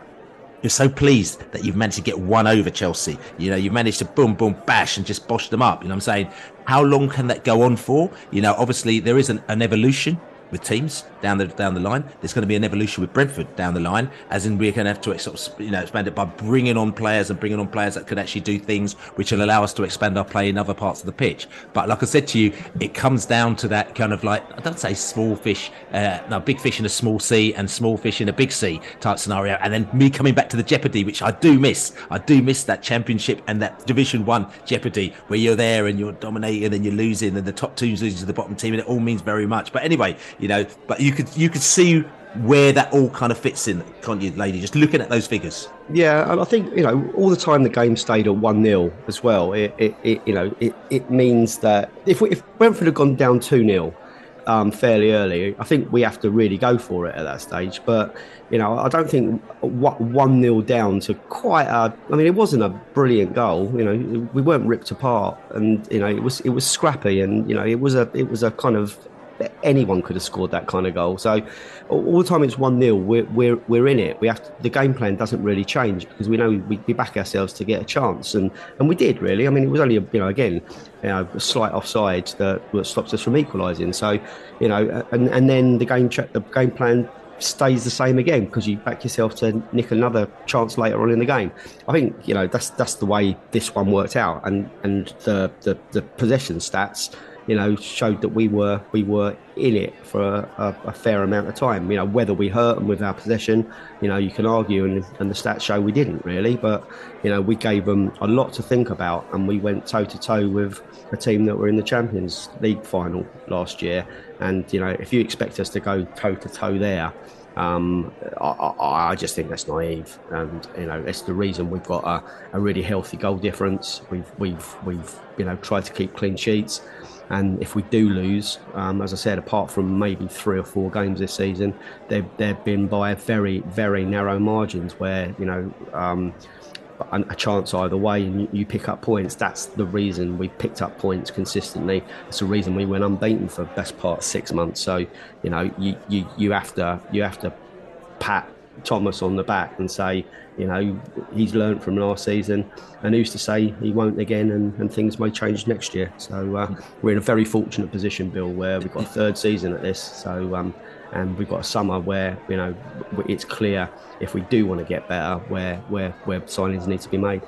you're so pleased that you've managed to get one over Chelsea. You know, you've managed to boom, boom, bash and just bosh them up. You know what I'm saying? How long can that go on for? You know, obviously there is an, an evolution with teams down the down the line. There's going to be an evolution with Brentford down the line, as in we're going to have to sort of you know expand it by bringing on players and bringing on players that could actually do things which will allow us to expand our play in other parts of the pitch. But like I said to you, it comes down to that kind of like I don't say small fish, uh, no big fish in a small sea and small fish in a big sea type scenario, and then me coming back to the jeopardy, which I do miss. I do miss that championship and that Division One jeopardy where you're there and you're dominating and you're losing and the top team's losing to the bottom team, and it all means very much. But anyway, you know, but you could you could see where that all kind of fits in, can't you, lady? Just looking at those figures. Yeah, and I think you know all the time the game stayed at one 0 as well. It, it, it, you know it, it means that if we, if Brentford had gone down two 0 um, fairly early, I think we have to really go for it at that stage. But you know, I don't think one 0 down to quite a. I mean, it wasn't a brilliant goal. You know, we weren't ripped apart, and you know, it was it was scrappy, and you know, it was a it was a kind of anyone could have scored that kind of goal. So all the time it's one 0 we're, we're we're in it. We have to, the game plan doesn't really change because we know we, we back ourselves to get a chance, and and we did really. I mean, it was only you know again you know, a slight offside that, that stops us from equalising. So you know, and and then the game the game plan stays the same again because you back yourself to nick another chance later on in the game. I think you know that's that's the way this one worked out, and and the the, the possession stats you know, showed that we were we were in it for a, a, a, fair amount of time. You know, whether we hurt them with our possession, you know, you can argue, and, and the stats show we didn't really, but you know, we gave them a lot to think about, and we went toe to toe with a team that were in the Champions League final last year. And you know, if you expect us to go toe to toe there, um, I, I, just think that's naive, and you know it's the reason we've got a, a really healthy goal difference. We've we've we've you know tried to keep clean sheets. And if we do lose, um, as I said, apart from maybe three or four games this season, they've, they've been by very, very narrow margins where, you know, um, a chance either way and you, pick up points. That's the reason we picked up points consistently. It's the reason we went unbeaten for the best part of six months. So, you know, you, you, you have to you have to pat Thomas on the back and say, you know, he's learned from last season, and who's to say he won't again, and, and things may change next year. So uh, we're in a very fortunate position, Bill, where we've got a third season at this. So um, and we've got a summer where you know it's clear if we do want to get better, where where where signings need to be made.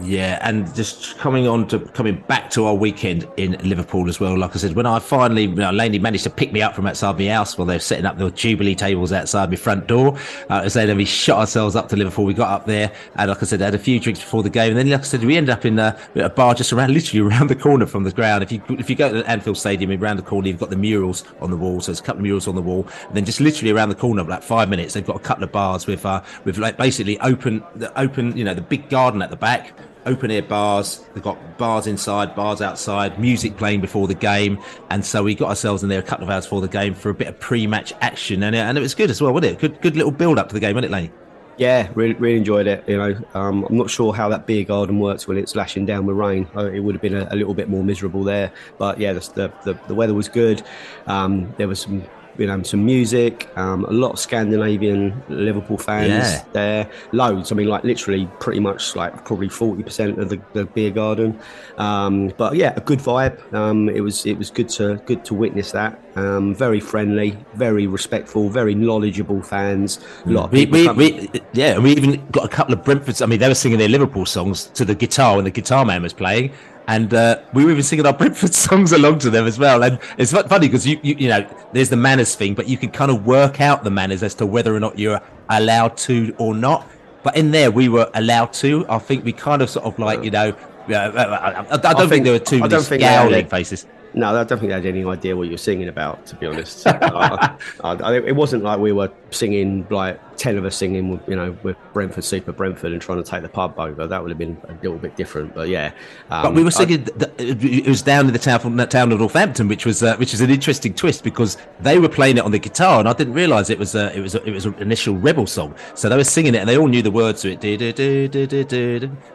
Yeah, and just coming on to coming back to our weekend in Liverpool as well. Like I said, when I finally, you know, Laney managed to pick me up from outside my house while they were setting up the Jubilee tables outside my front door. Uh, so then we shot ourselves up to Liverpool. We got up there, and like I said, had a few drinks before the game, and then like I said, we ended up in a, a bar just around, literally around the corner from the ground. If you if you go to Anfield Stadium, around the corner, you've got the murals on the wall. So there's a couple of murals on the wall, and then just literally around the corner, like five minutes, they've got a couple of bars with uh, with like basically open the open, you know, the big garden at the back open air bars. They've got bars inside, bars outside, music playing before the game, and so we got ourselves in there a couple of hours before the game for a bit of pre-match action, and it, and it was good as well, wasn't it? Good, good little build up to the game, wasn't it, Lane? Yeah, really, really enjoyed it. You know, um, I'm not sure how that beer garden works when it's lashing down with rain. Uh, it would have been a, a, little bit more miserable there, but yeah, the the, the weather was good. Um, there was some you know, some music, um, a lot of Scandinavian Liverpool fans yeah. there, loads. I mean, like literally, pretty much like probably forty percent of the, the, beer garden. Um, but yeah, a good vibe. Um, it was it was good to good to witness that. Um, very friendly, very respectful, very knowledgeable fans. A lot of we, we, we, yeah, we even got a couple of Brentfords. I mean, they were singing their Liverpool songs to the guitar when the guitar man was playing and uh, we were even singing our Brentford songs along to them as well. And it's funny because you, you, you know, there's the manners thing, but you can kind of work out the manners as to whether or not you're allowed to or not. But in there, we were allowed to. I think we kind of sort of like, you know, uh, I, I, don't I think, think, there were too many scowling faces. No, I don't think they had any idea what you were singing about, to be honest. I, I, it wasn't like we were singing like ten of us singing, with, you know, with Brentford Super Brentford and trying to take the pub over. That would have been a little bit different, but yeah. Um, but we were singing. I, it was down in the town from that town of Northampton, which was uh, which is an interesting twist because they were playing it on the guitar, and I didn't realise it was a, it was a, it was an initial rebel song. So they were singing it, and they all knew the words to it.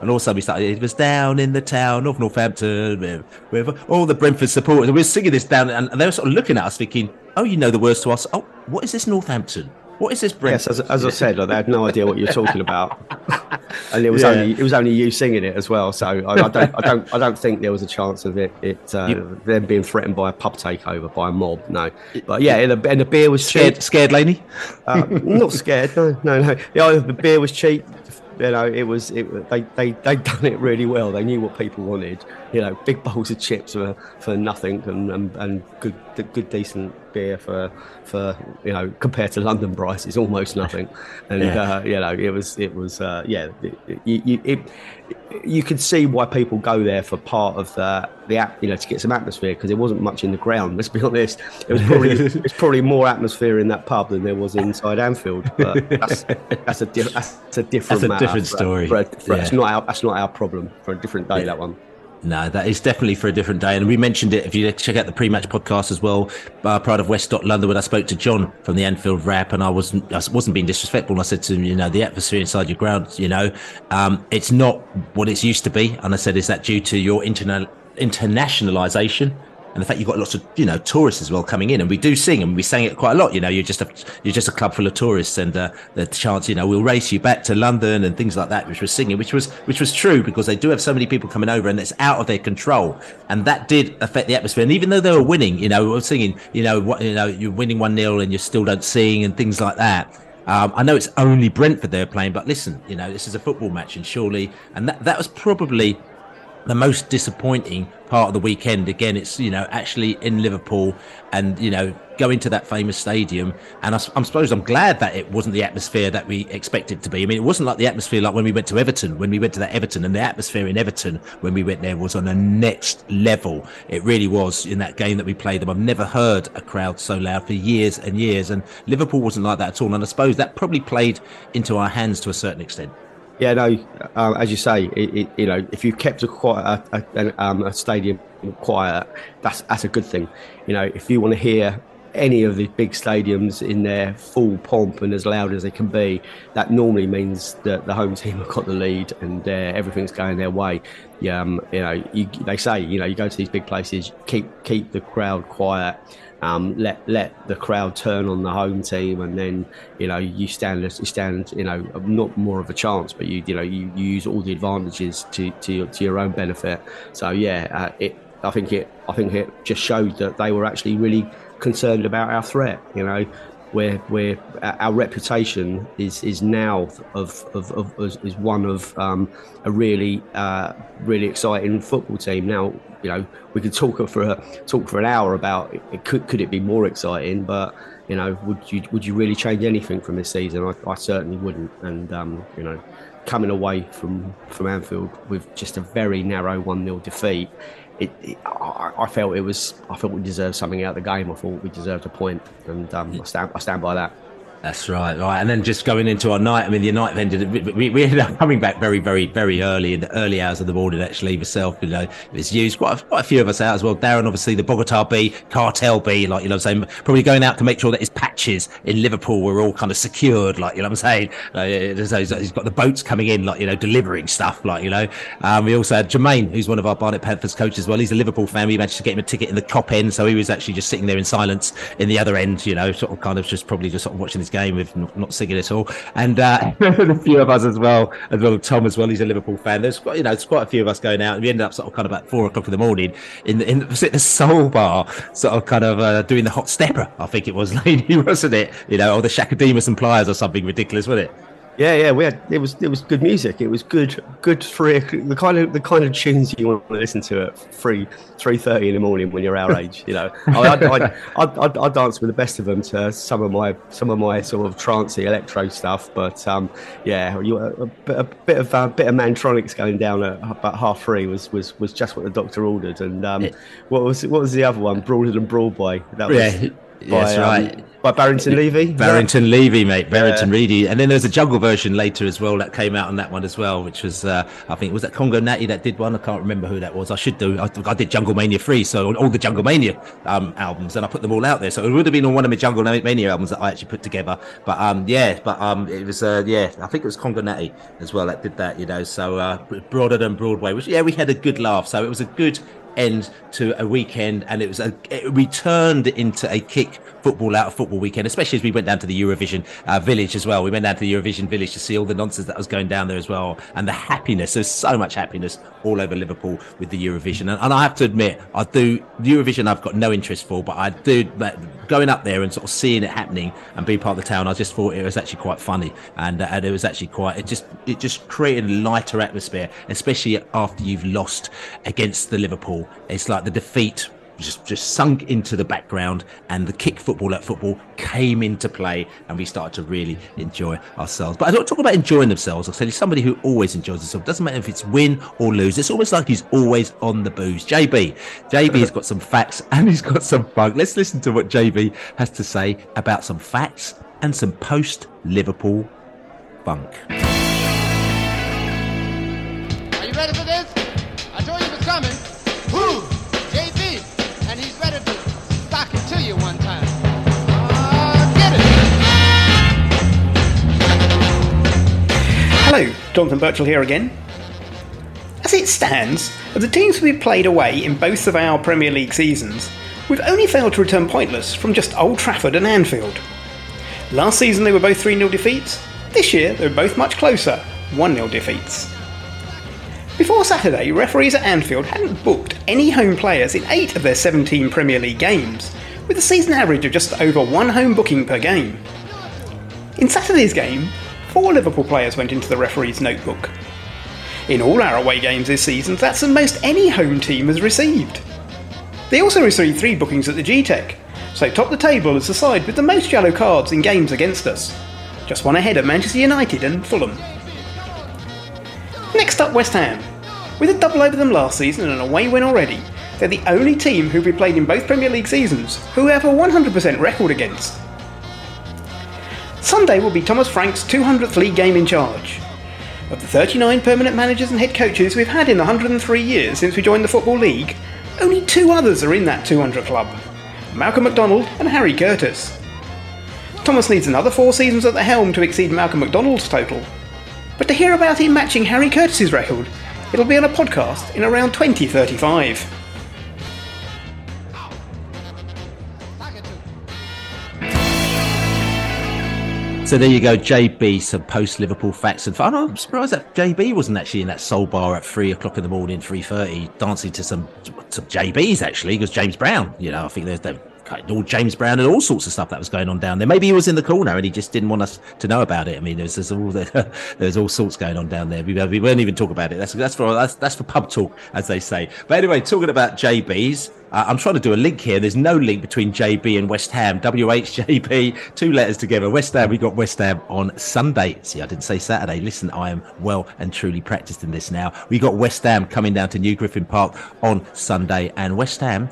And also we started. It was down in the town of Northampton, with all the Brentford supporters. And we were singing this down, and they were sort of looking at us, thinking, "Oh, you know the words to us. Oh, what is this Northampton?" What is this? Yes, as, as I said, like, they had no idea what you're talking about, and it was yeah. only it was only you singing it as well. So I, I, don't I don't I don't think there was a chance of it it uh, you, them being threatened by a pub takeover by a mob. No, but yeah, and the, and the beer was scared. Cheap. Scared, Laney? Uh, not scared. No, no, no. Yeah, the beer was cheap you know, it was it, they they they'd done it really well. They knew what people wanted. You know, big bowls of chips for, for nothing, and, and, and good good decent beer for for you know compared to London prices, almost nothing. And yeah. uh, you know, it was it was uh, yeah, it, you, it, you could see why people go there for part of the the app, you know, to get some atmosphere because there wasn't much in the ground. Let's be honest, it was probably it's probably more atmosphere in that pub than there was inside Anfield. But that's that's a di- that's a different that's a different story. For, for, for, yeah. That's not our that's not our problem for a different day. Yeah. That one. No, that is definitely for a different day. And we mentioned it. If you check out the pre-match podcast as well, uh, Pride of West London, when I spoke to John from the Anfield Wrap, and I wasn't, I wasn't being disrespectful. And I said to him, you know, the atmosphere inside your ground, you know, um, it's not what it's used to be. And I said, is that due to your interna- internationalization? And the fact you've got lots of you know tourists as well coming in, and we do sing, and we sang it quite a lot. You know, you're just a you're just a club full of tourists, and uh, the chance you know we'll race you back to London and things like that, which was singing, which was which was true because they do have so many people coming over, and it's out of their control, and that did affect the atmosphere. And even though they were winning, you know, we were singing, you know, what you know, you're winning one 0 and you still don't sing and things like that. Um, I know it's only Brentford they're playing, but listen, you know, this is a football match, and surely, and that that was probably the most disappointing part of the weekend. Again, it's you know actually in Liverpool, and you know going to that famous stadium. And I, I suppose I'm glad that it wasn't the atmosphere that we expected to be. I mean, it wasn't like the atmosphere like when we went to Everton. When we went to that Everton, and the atmosphere in Everton when we went there was on a next level. It really was in that game that we played them. I've never heard a crowd so loud for years and years. And Liverpool wasn't like that at all. And I suppose that probably played into our hands to a certain extent. Yeah, no. Um, as you say, it, it, you know, if you've kept a quiet a, a, um, a, stadium quiet, that's that's a good thing. You know, if you want to hear any of the big stadiums in their full pomp and as loud as they can be, that normally means that the home team have got the lead and uh, everything's going their way. Yeah, um, you know, you, they say you know you go to these big places, keep keep the crowd quiet um, let let the crowd turn on the home team, and then you know you stand you stand you know not more of a chance, but you you know you, you use all the advantages to to your, to your own benefit. So yeah, uh, it I think it I think it just showed that they were actually really concerned about our threat. You know, where where our reputation is is now of of, of is one of um, a really uh, really exciting football team. Now you know we could talk for a talk for an hour about it, could could it be more exciting, but you know would you would you really change anything from this season? I, I certainly wouldn't, and um, you know. Coming away from, from Anfield with just a very narrow 1 0 defeat, it, it, I, I, felt it was. I felt we deserved something out of the game. I thought we deserved a point, and um, I stand. I stand by that. That's right, right. And then just going into our night, I mean, the night ended, we, we ended up coming back very, very, very early in the early hours of the morning, actually, myself, you know, it was used quite a, quite a few of us out as well. Darren, obviously, the Bogota B, Cartel B, like, you know I'm saying? Probably going out to make sure that his patches in Liverpool were all kind of secured, like, you know I'm saying? Uh, he's got the boats coming in, like, you know, delivering stuff, like, you know. Um, we also had Jermaine, who's one of our Barnet Panthers coaches as well. He's a Liverpool fan. We managed to get him a ticket in the top end, so he was actually just sitting there in silence in the other end, you know, sort of kind of just probably just sort of watching this game with not, not singing at all. And uh, a few of us as well, as well as Tom as well. He's a Liverpool fan. There's quite, you know, there's quite a few of us going out, and we ended up sort of kind of at four o'clock in the morning in the, in the, the Soul Bar, sort of kind of uh, doing the hot stepper. I think it was, lady, wasn't it? You know, or the Chaka Demus and Pliers or something ridiculous, wasn't it? Yeah, yeah, we had it was it was good music. It was good, good free the kind of the kind of tunes you want to listen to at three three thirty in the morning when you're our age. You know, I I I I I dance with the best of them to some of my some of my sort of trancey electro stuff. But um, yeah, you, a, a, a bit of a bit of Mantronix going down at about half three was was was just what the doctor ordered. And um, what was what was the other one? Broader and Broadway. That was, yeah. By, That's right. By Barrington Levy. Barrington yeah. Levy, mate. Barrington yeah. Reedy. And then there's a jungle version later as well that came out on that one as well, which was, uh, I think, was that Congo Natty that did one? I can't remember who that was. I should do. I, I did Jungle Mania 3, so all the Jungle Mania um, albums, and I put them all out there. So it would have been on one of my Jungle Mania albums that I actually put together. But um, yeah, but um, it was, uh, yeah, I think it was Congo Natty as well that did that, you know. So uh, broader than Broadway, which, yeah, we had a good laugh. So it was a good end to a weekend, and it was a it returned into a kick football out of football weekend, especially as we went down to the Eurovision uh, village as well. We went down to the Eurovision village to see all the nonsense that was going down there as well, and the happiness. There's so much happiness all over Liverpool with the Eurovision, and, and I have to admit, I do Eurovision. I've got no interest for, but I do going up there and sort of seeing it happening and being part of the town. I just thought it was actually quite funny, and uh, and it was actually quite. It just it just created a lighter atmosphere, especially after you've lost against the Liverpool. It's like the defeat just just sunk into the background and the kick football at football came into play and we started to really enjoy ourselves. But i don't talk about enjoying themselves. I said he's somebody who always enjoys himself. Doesn't matter if it's win or lose. It's almost like he's always on the booze. Jb jb has got some facts and he's got some fun let's listen to what jb has to say about some facts and some post liverpool funk Jonathan Birchall here again. As it stands, of the teams we've played away in both of our Premier League seasons, we've only failed to return pointless from just Old Trafford and Anfield. Last season they were both 3 0 defeats, this year they were both much closer 1 0 defeats. Before Saturday, referees at Anfield hadn't booked any home players in 8 of their 17 Premier League games, with a season average of just over one home booking per game. In Saturday's game, four Liverpool players went into the referee's notebook. In all our away games this season, that's the most any home team has received. They also received three bookings at the Gtech, so top the table is the side with the most yellow cards in games against us, just one ahead of Manchester United and Fulham. Next up, West Ham. With a double over them last season and an away win already, they're the only team who we played in both Premier League seasons who have a 100% record against. Sunday will be Thomas Frank's 200th league game in charge. Of the 39 permanent managers and head coaches we've had in the 103 years since we joined the Football League, only two others are in that 200 club Malcolm McDonald and Harry Curtis. Thomas needs another four seasons at the helm to exceed Malcolm McDonald's total. But to hear about him matching Harry Curtis's record, it'll be on a podcast in around 2035. So there you go, JB, some post Liverpool facts and fun. I'm surprised that JB wasn't actually in that soul bar at three o'clock in the morning, three thirty, dancing to some some JBs actually, because James Brown. You know, I think there's the all James Brown and all sorts of stuff that was going on down there. Maybe he was in the corner and he just didn't want us to know about it. I mean, there's, there's all the, there's all sorts going on down there. We, we won't even talk about it. That's that's for that's, that's for pub talk, as they say. But anyway, talking about JBs, uh, I'm trying to do a link here. There's no link between JB and West Ham. WHJB, two letters together. West Ham, we got West Ham on Sunday. See, I didn't say Saturday. Listen, I am well and truly practiced in this now. We got West Ham coming down to New Griffin Park on Sunday, and West Ham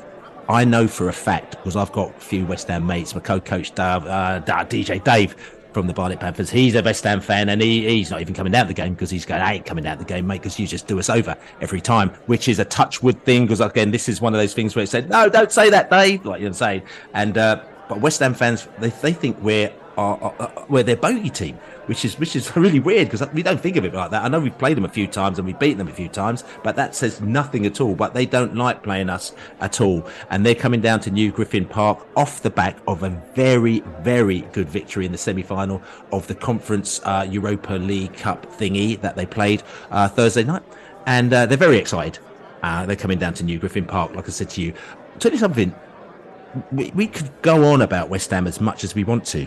I know for a fact because I've got a few West Ham mates. My co-coach Dave, uh, DJ Dave from the Barnet Panthers. He's a West Ham fan, and he, he's not even coming out of the game because he's going, "I ain't coming out of the game, mate, because you just do us over every time." Which is a touchwood thing because again, this is one of those things where it said, "No, don't say that, Dave," like you're saying. And uh, but West Ham fans, they they think we're are, are, are, we're their bogey team, which is which is really weird because we don't think of it like that. I know we've played them a few times and we've beaten them a few times, but that says nothing at all. But they don't like playing us at all, and they're coming down to New Griffin Park off the back of a very very good victory in the semi-final of the Conference uh, Europa League Cup thingy that they played uh, Thursday night, and uh, they're very excited. Uh, they're coming down to New Griffin Park, like I said to you. I'll tell you something. We, we could go on about West Ham as much as we want to,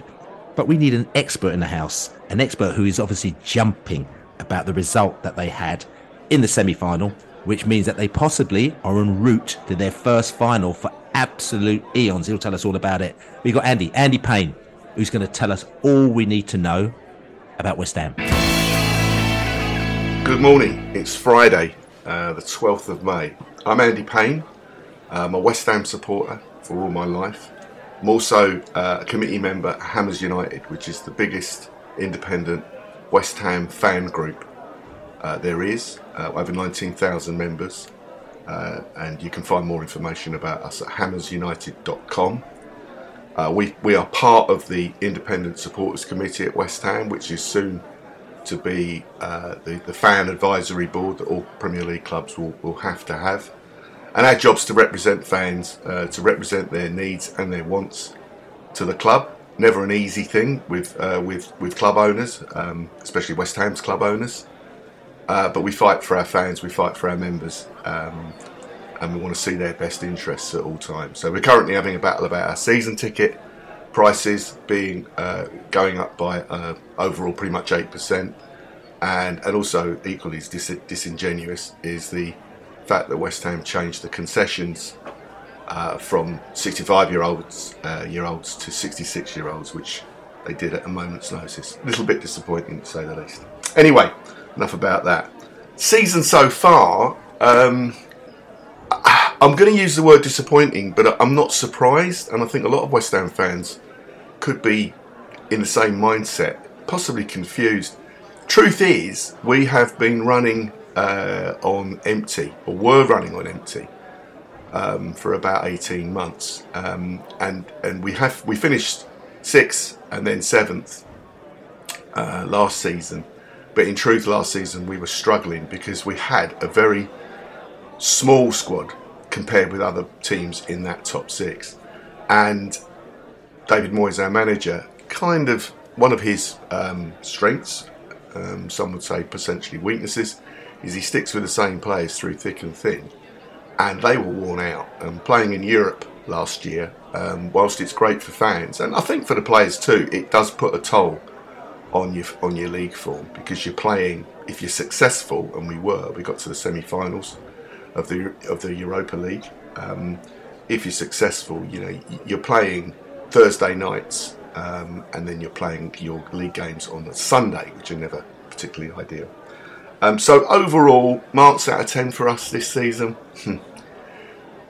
but we need an expert in the house, an expert who is obviously jumping about the result that they had in the semi final, which means that they possibly are en route to their first final for absolute eons. He'll tell us all about it. We've got Andy, Andy Payne, who's going to tell us all we need to know about West Ham. Good morning. It's Friday, uh, the 12th of May. I'm Andy Payne. I'm a West Ham supporter for all my life. I'm also uh, a committee member at Hammers United, which is the biggest independent West Ham fan group uh, there is, uh, over 19,000 members. Uh, and you can find more information about us at hammersunited.com. Uh, we, we are part of the Independent Supporters Committee at West Ham, which is soon to be uh, the, the fan advisory board that all Premier League clubs will, will have to have. And our job's to represent fans, uh, to represent their needs and their wants to the club. Never an easy thing with uh, with with club owners, um, especially West Ham's club owners. Uh, but we fight for our fans, we fight for our members, um, and we want to see their best interests at all times. So we're currently having a battle about our season ticket prices being uh, going up by uh, overall pretty much eight percent, and and also equally as dis- disingenuous is the fact that West Ham changed the concessions uh, from 65 year olds uh, year olds to 66 year olds, which they did at a moment's notice. A little bit disappointing to say the least. Anyway, enough about that. Season so far, um, I'm going to use the word disappointing, but I'm not surprised, and I think a lot of West Ham fans could be in the same mindset, possibly confused. Truth is, we have been running uh, on empty, or were running on empty, um, for about 18 months, um, and and we have we finished sixth and then seventh uh, last season. But in truth, last season we were struggling because we had a very small squad compared with other teams in that top six, and David Moyes, our manager, kind of one of his um, strengths, um, some would say potentially weaknesses, is he sticks with the same players through thick and thin, and they were worn out. And playing in Europe last year, um, whilst it's great for fans, and I think for the players too, it does put a toll on your on your league form because you're playing. If you're successful, and we were, we got to the semi-finals of the of the Europa League. Um, if you're successful, you know you're playing Thursday nights, um, and then you're playing your league games on the Sunday, which are never particularly ideal. Um, so overall, marks out of 10 for us this season. Hmm.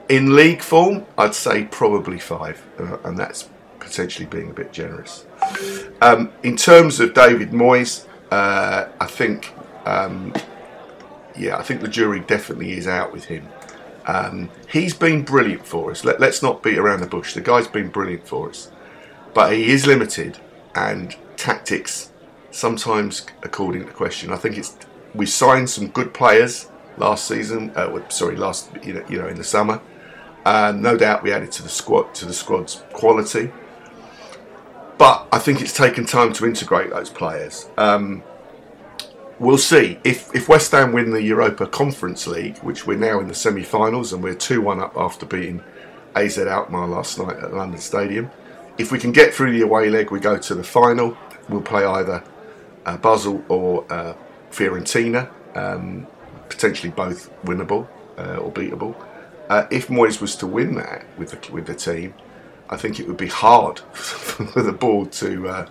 In league form, I'd say probably five, uh, and that's potentially being a bit generous. Um, in terms of David Moyes, uh, I think, um, yeah, I think the jury definitely is out with him. Um, he's been brilliant for us. Let, us not beat around the bush. The guy's been brilliant for us, but he is limited, and tactics sometimes according to question. I think it's we signed some good players last season. Uh, sorry, last you know, you know in the summer. Uh, no doubt we added to the squad to the squad's quality. but I think it's taken time to integrate those players. Um, we'll see if if West Ham win the Europa Conference League, which we're now in the semi-finals and we're two one up after beating AZ Alkmaar last night at London Stadium. If we can get through the away leg, we go to the final. We'll play either uh, Basel or uh, Fiorentina, um, potentially both winnable uh, or beatable. Uh, if Moyes was to win that with the, with the team, I think it would be hard for the board to uh,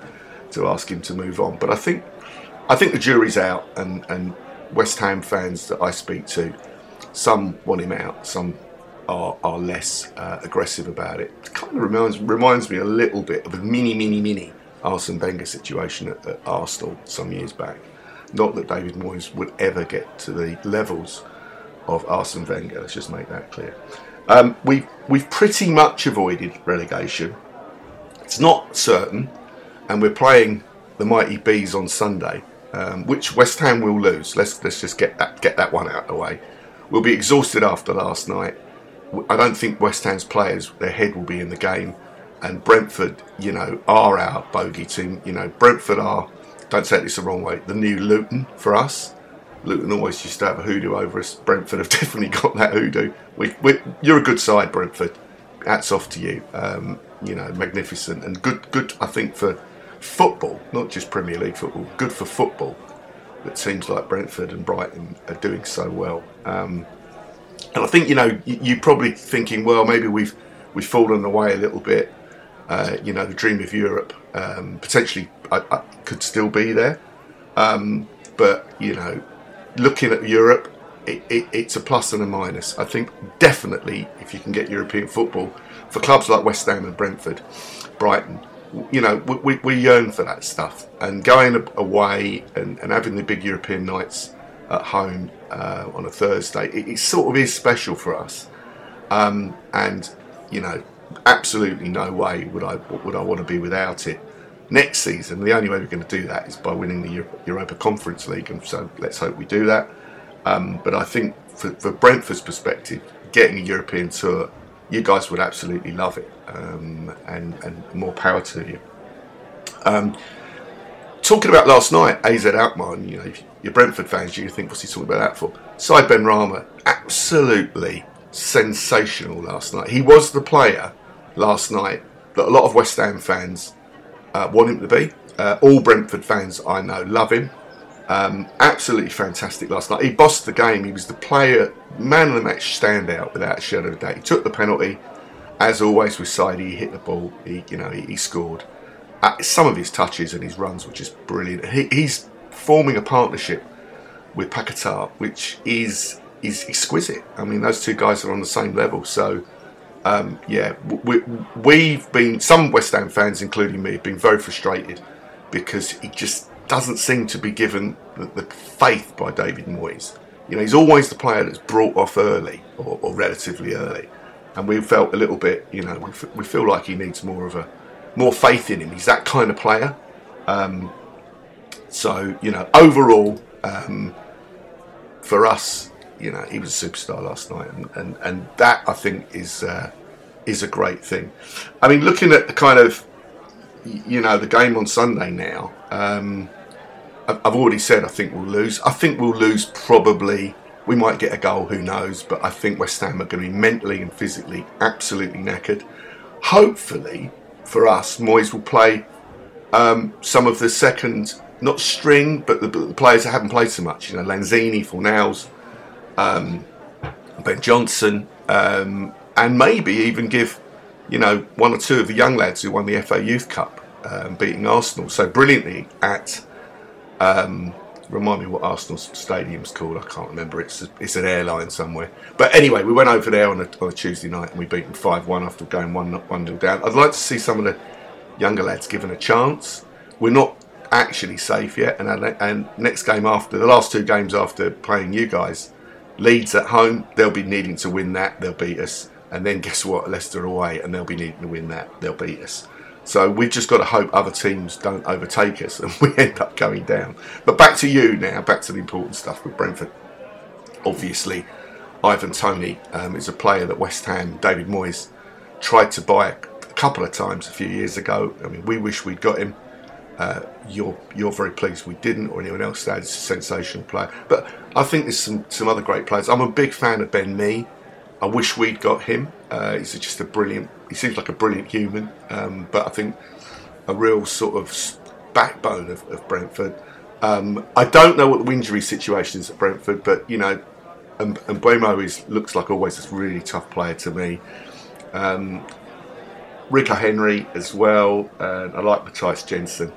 to ask him to move on. But I think I think the jury's out, and, and West Ham fans that I speak to, some want him out, some are, are less uh, aggressive about it. It kind of reminds reminds me a little bit of a mini, mini, mini Arsene Wenger situation at, at Arsenal some years back. Not that David Moyes would ever get to the levels of Arsene Wenger. Let's just make that clear. Um, we've we've pretty much avoided relegation. It's not certain, and we're playing the mighty bees on Sunday, um, which West Ham will lose. Let's let's just get that get that one out of the way. We'll be exhausted after last night. I don't think West Ham's players their head will be in the game, and Brentford, you know, are our bogey team. You know, Brentford are. Don't take this the wrong way. The new Luton for us. Luton always used to have a hoodoo over us. Brentford have definitely got that hoodoo. We, we, you're a good side, Brentford. Hats off to you. Um, you know, magnificent and good. Good, I think, for football, not just Premier League football. Good for football. That teams like Brentford and Brighton are doing so well. Um, and I think you know you, you're probably thinking, well, maybe we've we've fallen away a little bit. Uh, you know, the dream of Europe um, potentially I, I could still be there, um, but you know, looking at Europe, it, it, it's a plus and a minus. I think definitely if you can get European football for clubs like West Ham and Brentford, Brighton, you know, we, we yearn for that stuff. And going away and, and having the big European nights at home uh, on a Thursday, it, it, sort of is special for us. Um, and, you know, absolutely no way would I would I want to be without it. Next season, the only way we're going to do that is by winning the Europa Conference League, and so let's hope we do that. Um, but I think for, for, Brentford's perspective, getting a European tour, you guys would absolutely love it, um, and, and more power to you. Um, talking about last night, AZ Alkmaar, you know, you're Brentford fans, you think, what's he talking about that for? Said Benrahma, absolutely sensational last night. He was the player last night that a lot of West Ham fans uh, want him to be. Uh, all Brentford fans I know love him. Um, absolutely fantastic last night. He bossed the game. He was the player, man of the match standout without a shadow of a doubt. He took the penalty, as always with Saidi. He hit the ball. He, you know, he, he scored. Uh, some of his touches and his runs were just brilliant. He, he's forming a partnership with Paquetá, which is is exquisite. I mean, those two guys are on the same level. So um, yeah, we, we've been some West Ham fans, including me, have been very frustrated because he just doesn't seem to be given the, the faith by David Moyes. You know, he's always the player that's brought off early or, or relatively early, and we felt a little bit. You know, we, f- we feel like he needs more of a more faith in him. He's that kind of player. Um, so you know, overall, um, for us, you know, he was a superstar last night, and, and, and that I think is uh, is a great thing. I mean, looking at the kind of you know the game on Sunday now, um, I've already said I think we'll lose. I think we'll lose probably. We might get a goal, who knows? But I think West Ham are going to be mentally and physically absolutely knackered. Hopefully, for us, Moyes will play um, some of the second, not string, but the, players that haven't played so much. You know, Lanzini, Fornals, um, Ben Johnson, um, and maybe even give you know one or two of the young lads who won the FA Youth Cup, um, beating Arsenal so brilliantly at. Um, remind me what Arsenal's stadium's called. I can't remember. It's a, it's an airline somewhere. But anyway, we went over there on a, on a Tuesday night and we beat them five one after going one one nil down. I'd like to see some of the younger lads given a chance. We're not actually safe yet, and and next game after the last two games after playing you guys, Leeds at home, they'll be needing to win that. They'll beat us. And then guess what? Leicester away, and they'll be needing to win that. They'll beat us. So we've just got to hope other teams don't overtake us and we end up going down. But back to you now, back to the important stuff with Brentford. Obviously, Ivan Toney um, is a player that West Ham, David Moyes, tried to buy a couple of times a few years ago. I mean, we wish we'd got him. Uh, you're you're very pleased we didn't, or anyone else that. He's a sensational player. But I think there's some some other great players. I'm a big fan of Ben Mee. I wish we'd got him. Uh, he's just a brilliant. He seems like a brilliant human. Um, but I think a real sort of backbone of, of Brentford. Um, I don't know what the injury situation is at Brentford, but you know, and, and Mbeumo is looks like always a really tough player to me. Um, Rico Henry as well, and I like Mathias Jensen.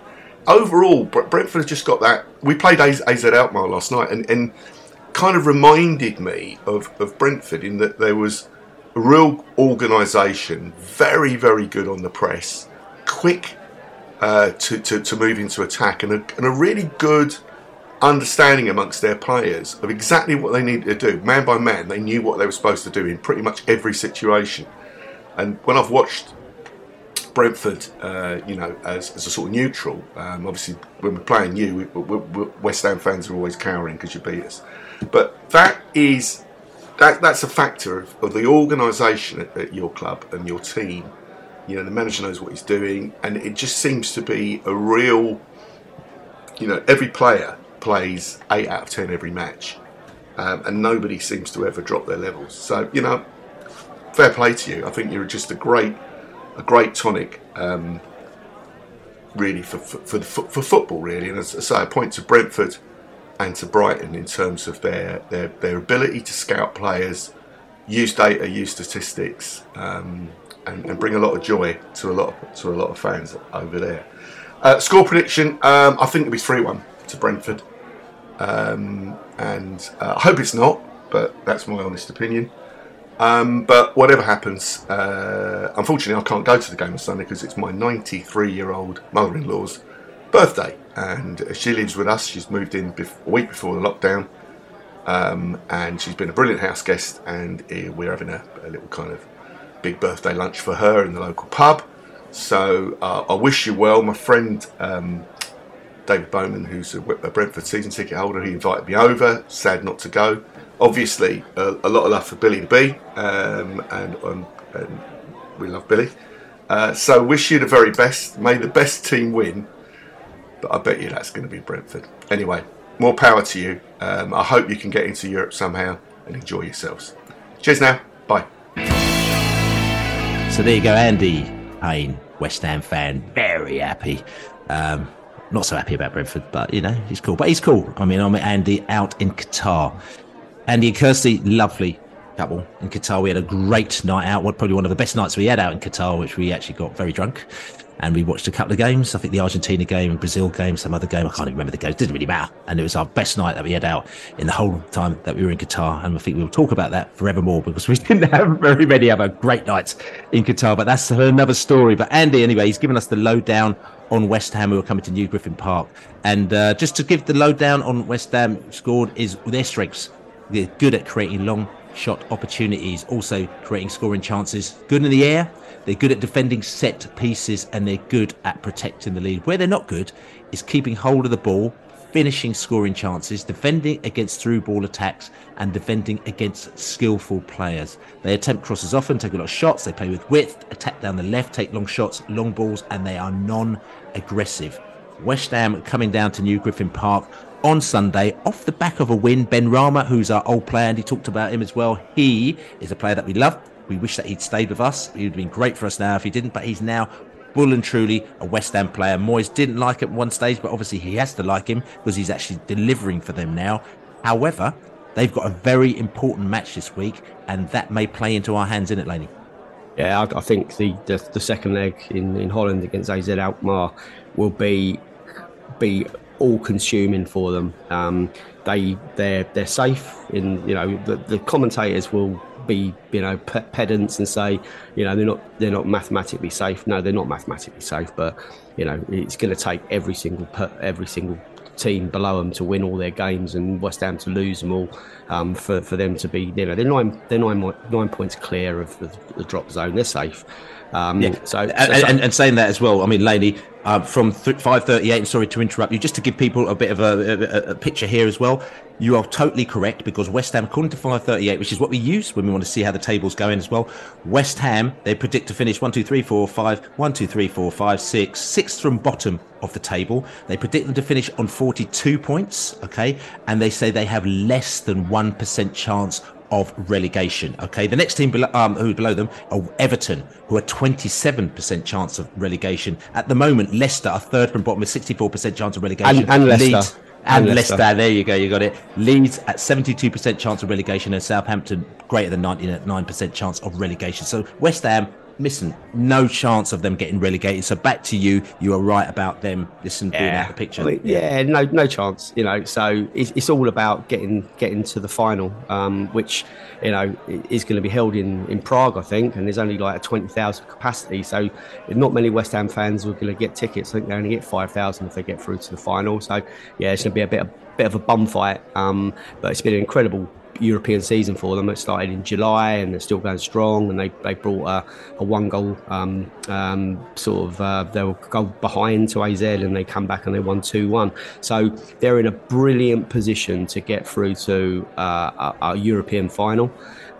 Overall, Brentford has just got that. We played AZ, AZ Alkmaar last night, and, and kind of reminded me of, of Brentford in that there was a real organisation, very, very good on the press, quick uh, to, to, to move into attack, and a, and a really good understanding amongst their players of exactly what they needed to do. Man by man, they knew what they were supposed to do in pretty much every situation. And when I've watched Brentford, uh, you know, as, as, a sort of neutral, um, obviously when we're playing you, we, we, we, West Ham fans are always cowering because you beat us. But that is that that's a factor of, of the organisation at, at your club and your team. You know, the manager knows what he's doing, and it just seems to be a real. You know, every player plays eight out of ten every match, um, and nobody seems to ever drop their levels. So you know, fair play to you. I think you're just a great, a great tonic, um, really for for, for for football, really. And as I say, I point to Brentford and to Brighton in terms of their their, their ability to scout players, use data, use statistics, um, and, and, bring a lot of joy to a lot of, to a lot of fans over there. Uh, score prediction: um, I think it'll be three one to Brentford, um, and uh, I hope it's not, but that's my honest opinion. Um, but whatever happens, uh, unfortunately, I can't go to the game on Sunday because it's my 93 year old mother in law's birthday and she lives with us. She's moved in a week before the lockdown, um, and she's been a brilliant house guest. And uh, we're having a, a, little kind of big birthday lunch for her in the local pub. So uh, I wish you well, my friend um, David Bowman, who's a, a, Brentford season ticket holder. He invited me over. Sad not to go. Obviously, a, a lot of love for Billy the Bee, um, and, um, and, we love Billy. Uh, so wish you the very best. May the best team win but I bet you that's going to be Brentford. Anyway, more power to you. Um, I hope you can get into Europe somehow and enjoy yourselves. Cheers now. Bye. So there you go, Andy Payne, West Ham fan, very happy. Um, not so happy about Brentford, but you know, he's cool. But he's cool. I mean, I'm Andy out in Qatar. Andy and Kirsty, lovely couple in Qatar. We had a great night out. Probably one of the best nights we had out in Qatar, which we actually got very drunk and we watched a couple of games. I think the Argentina game, Brazil game, some other game. I can't even remember the game. It didn't really matter. And it was our best night that we had out in the whole time that we were in Qatar. And I think we'll talk about that forevermore because we didn't have very many other great nights in Qatar. But that's another story. But Andy, anyway, he's given us the lowdown on West Ham who are coming to New Griffin Park. And uh, just to give the lowdown on West Ham scored is their strengths. They're good at creating long shot opportunities, also creating scoring chances. Good in the air, they're good at defending set pieces and they're good at protecting the lead. Where they're not good is keeping hold of the ball, finishing scoring chances, defending against through ball attacks, and defending against skillful players. They attempt crosses often, take a lot of shots, they play with width, attack down the left, take long shots, long balls, and they are non aggressive. West Ham coming down to New Griffin Park on Sunday off the back of a win. Benrahma, who's our old player, and he talked about him as well. He is a player that we love. We wish that he'd stayed with us. He would have been great for us now if he didn't, but he's now full and truly a West Ham player. Moyes didn't like him at one stage, but obviously he has to like him because he's actually delivering for them now. However, they've got a very important match this week, and that may play into our hands in it, Laney. Yeah, I, I think the, the, the second leg in, in Holland against AZ Alkmaar will be be all consuming for them. Um, they they're they're safe in you know the, the commentators will be you know pedants and say you know they're not they're not mathematically safe. No, they're not mathematically safe, but you know it's going to take every single every single team below them to win all their games and West Ham to lose them all um, for, for them to be you know they're nine they're nine nine points clear of the, the drop zone they're safe um, yeah. so, and, so, and, and, saying that as well I mean Laney uh, from th- 538. And sorry to interrupt you, just to give people a bit of a, a, a, picture here as well. You are totally correct because West Ham, according to 538, which is what we use when we want to see how the table's going as well. West Ham, they predict to finish 1, 2, 3, 4, 5, 1, 2, 3, 4, 5, 6, sixth from bottom of the table. They predict them to finish on 42 points, okay? And they say they have less than 1% chance of relegation. Okay, the next team below, um, who below them are Everton, who are 27% chance of relegation. At the moment, Leicester are third from bottom with 64% chance of relegation. And, and Leicester. Leeds, and, and Leicester. Leicester. There you go. You got it. Leeds at 72% chance of relegation, and Southampton greater than 99% chance of relegation. So West Ham listen, no chance of them getting relegated. So back to you. You are right about them. Listen, yeah. being out the picture. I mean, yeah, no, no chance. You know, so it's, it's all about getting getting to the final, um, which you know is going to be held in in Prague, I think, and there's only like a twenty thousand capacity. So not many West Ham fans are going to get tickets. I think they only get five thousand if they get through to the final. So yeah, it's going to be a bit of bit of a bum fight. Um, but it's been an incredible European season for them. It started in July and they're still going strong. And they, they brought a, a one goal um, um, sort of uh, they will go behind to AZ and they come back and they won two one. So they're in a brilliant position to get through to uh, a, a European final.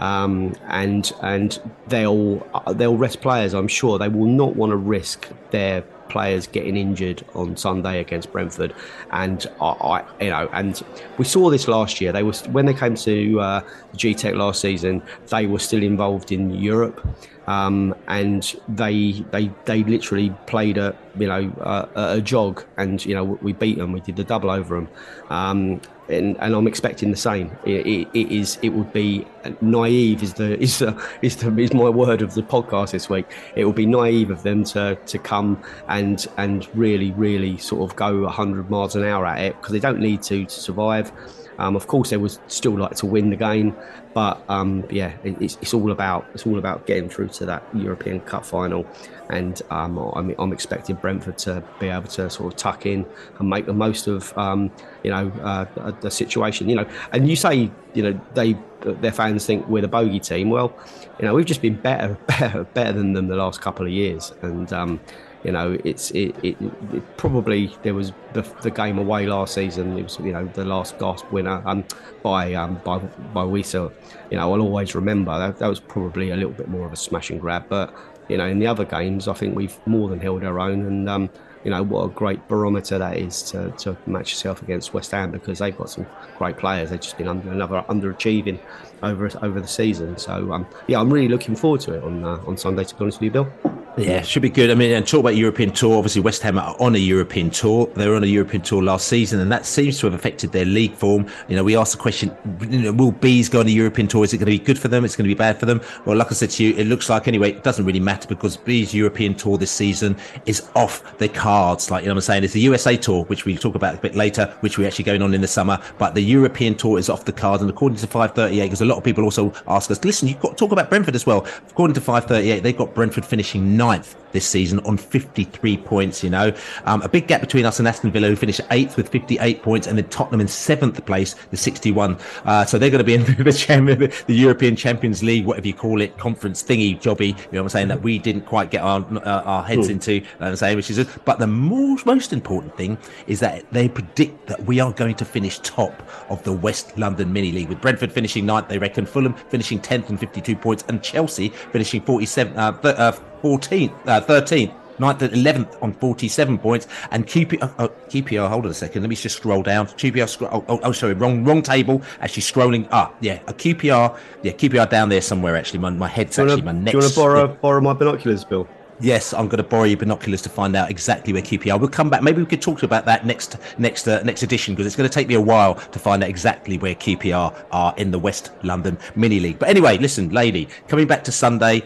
Um, and and they'll they'll rest players. I'm sure they will not want to risk their players getting injured on Sunday against Brentford, and I, you know, and we saw this last year. They were when they came to uh, Gtech last season, they were still involved in Europe. Um, and they they they literally played a you know a, a, jog, and you know we beat them. We did the double over them, um, and, and, I'm expecting the same. It, it, it is it would be naive is the is the, is the is my word of the podcast this week. It would be naive of them to to come and and really really sort of go 100 miles an hour at it because they don't need to to survive. Um, of course, they would still like to win the game, but um, yeah, it's, it's, all about it's all about getting through to that European Cup final, and um, I'm, I'm, expecting Brentford to be able to sort of tuck in and make the most of um, you know uh, the situation. You know, and you say you know they their fans think we're the bogey team. Well, you know we've just been better better better than them the last couple of years, and um, you know, it's it, it, it probably there was the, the, game away last season. It was you know the last gasp winner um, by um, by by Wissa. You know, I'll always remember that, that was probably a little bit more of a smash and grab. But you know, in the other games, I think we've more than held our own. And um, you know what a great barometer that is to, to match yourself against West Ham because they've got some great players. They've just been under another underachieving over over the season. So um, yeah, I'm really looking forward to it on uh, on Sunday. To be honest with you, Bill. Yeah, should be good. I mean, and talk about European tour. Obviously, West Ham are on a European tour. They were on a European tour last season, and that seems to have affected their league form. You know, we asked the question: you know, Will bees go on a European tour? Is it going to be good for them? It's going to be bad for them? Well, like I said to you, it looks like anyway. It doesn't really matter because bees European tour this season is off the cards. Like you know, what I'm saying it's the USA tour, which we'll talk about a bit later, which we're actually going on in the summer. But the European tour is off the cards, and according to 538, because a lot of people also ask us, listen, you've got to talk about Brentford as well. According to 538, they've got Brentford finishing ninth this season on 53 points. You know, um, a big gap between us and Aston Villa, who finished eighth with 58 points, and then Tottenham in seventh place with 61. Uh, so they're going to be in the, champion, the European Champions League, whatever you call it, conference thingy jobby. You know what I'm saying? That we didn't quite get our uh, our heads mm. into. You know I'm saying, which is, but the most most important thing is that they predict that we are going to finish top of the West London Mini League with Brentford finishing ninth. They reckon Fulham finishing 10th and 52 points, and Chelsea finishing 47. Uh, th- uh, 14th, uh, 13th. 9th and 11th on 47 points. And QPR, uh, uh QPR, hold on a second. Let me just scroll down. QPR, scroll, oh, oh, oh, sorry, wrong wrong table. Actually, scrolling. Ah, yeah, a QPR. Yeah, QPR down there somewhere, actually. My, my head's actually wanna, my next. Do you want to borrow, borrow my binoculars, Bill? Yes, I'm going to borrow your binoculars to find out exactly where QPR. We'll come back. Maybe we could talk about that next next uh, next edition because it's going to take me a while to find out exactly where QPR are in the West London Mini League. But anyway, listen, lady, coming back to Sunday,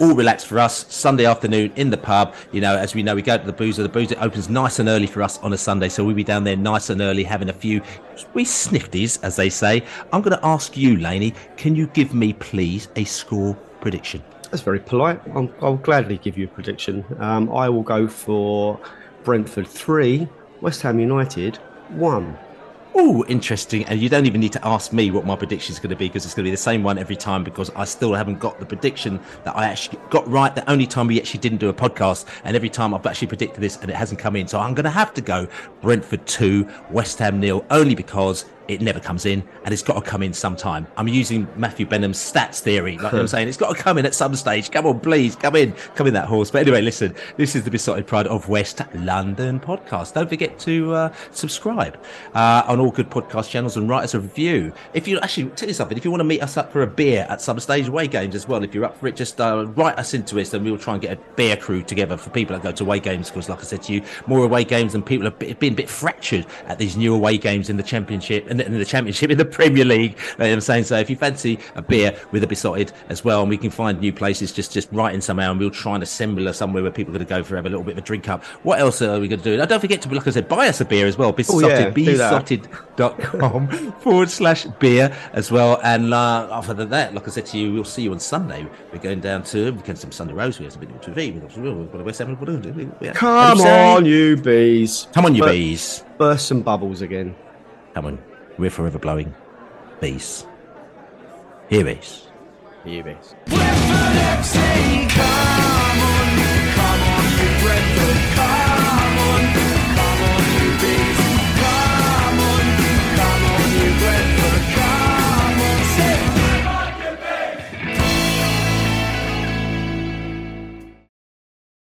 all relaxed for us. Sunday afternoon in the pub. You know, as we know, we go to the boozer. The boozer opens nice and early for us on a Sunday, so we'll be down there nice and early having a few wee snifties, as they say. I'm going to ask you, Laney, can you give me, please, a score prediction? That's very polite. I'll, I'll gladly give you a prediction. Um, I will go for Brentford 3, West Ham United 1. Oh, interesting. And you don't even need to ask me what my prediction is going to be because it's going to be the same one every time because I still haven't got the prediction that I actually got right the only time we actually didn't do a podcast. And every time I've actually predicted this and it hasn't come in. So I'm going to have to go Brentford 2, West Ham nil, only because it never comes in and it's got to come in sometime. I'm using Matthew Benham's stats theory. Like I'm saying, it's got to come in at some stage. Come on, please, come in, come in that horse. But anyway, listen, this is the Beesotted Pride of West London podcast. Don't forget to uh, subscribe uh, on all good podcast channels and write us a review. If you actually tell you something, if you want to meet us up for a beer at some stage, away games as well, if you're up for it, just uh, write us into it and we'll try and get a beer crew together for people that go to away games. Because, like I said to you, more away games and people have been a bit fractured at these new away games in the Championship in the, in the Championship in the Premier League. You know I'm saying so. If you fancy a beer with a Beesotted as well, and we can find new places, just just write in somehow, and we'll try and assemble somewhere where people are going to go for have a little bit of a drink up. What else are we going to do? Now, don't forget to, like I said, buy us a beer as well. Beesotted, Oh, yeah, beesotted.com forward slash beer as well. And uh, after that, like I said to you, we'll see you on Sunday. We're going down to we can some Sunday Rose. We have a bit of TV. We've got West Ham. Come on, you bees. Come on, you bees. Burst some bubbles again. Come on. We're forever blowing. Bees. Here is. Here bees.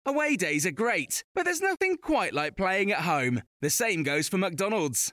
Away days are great, but there's nothing quite like playing at home. The same goes for McDonald's.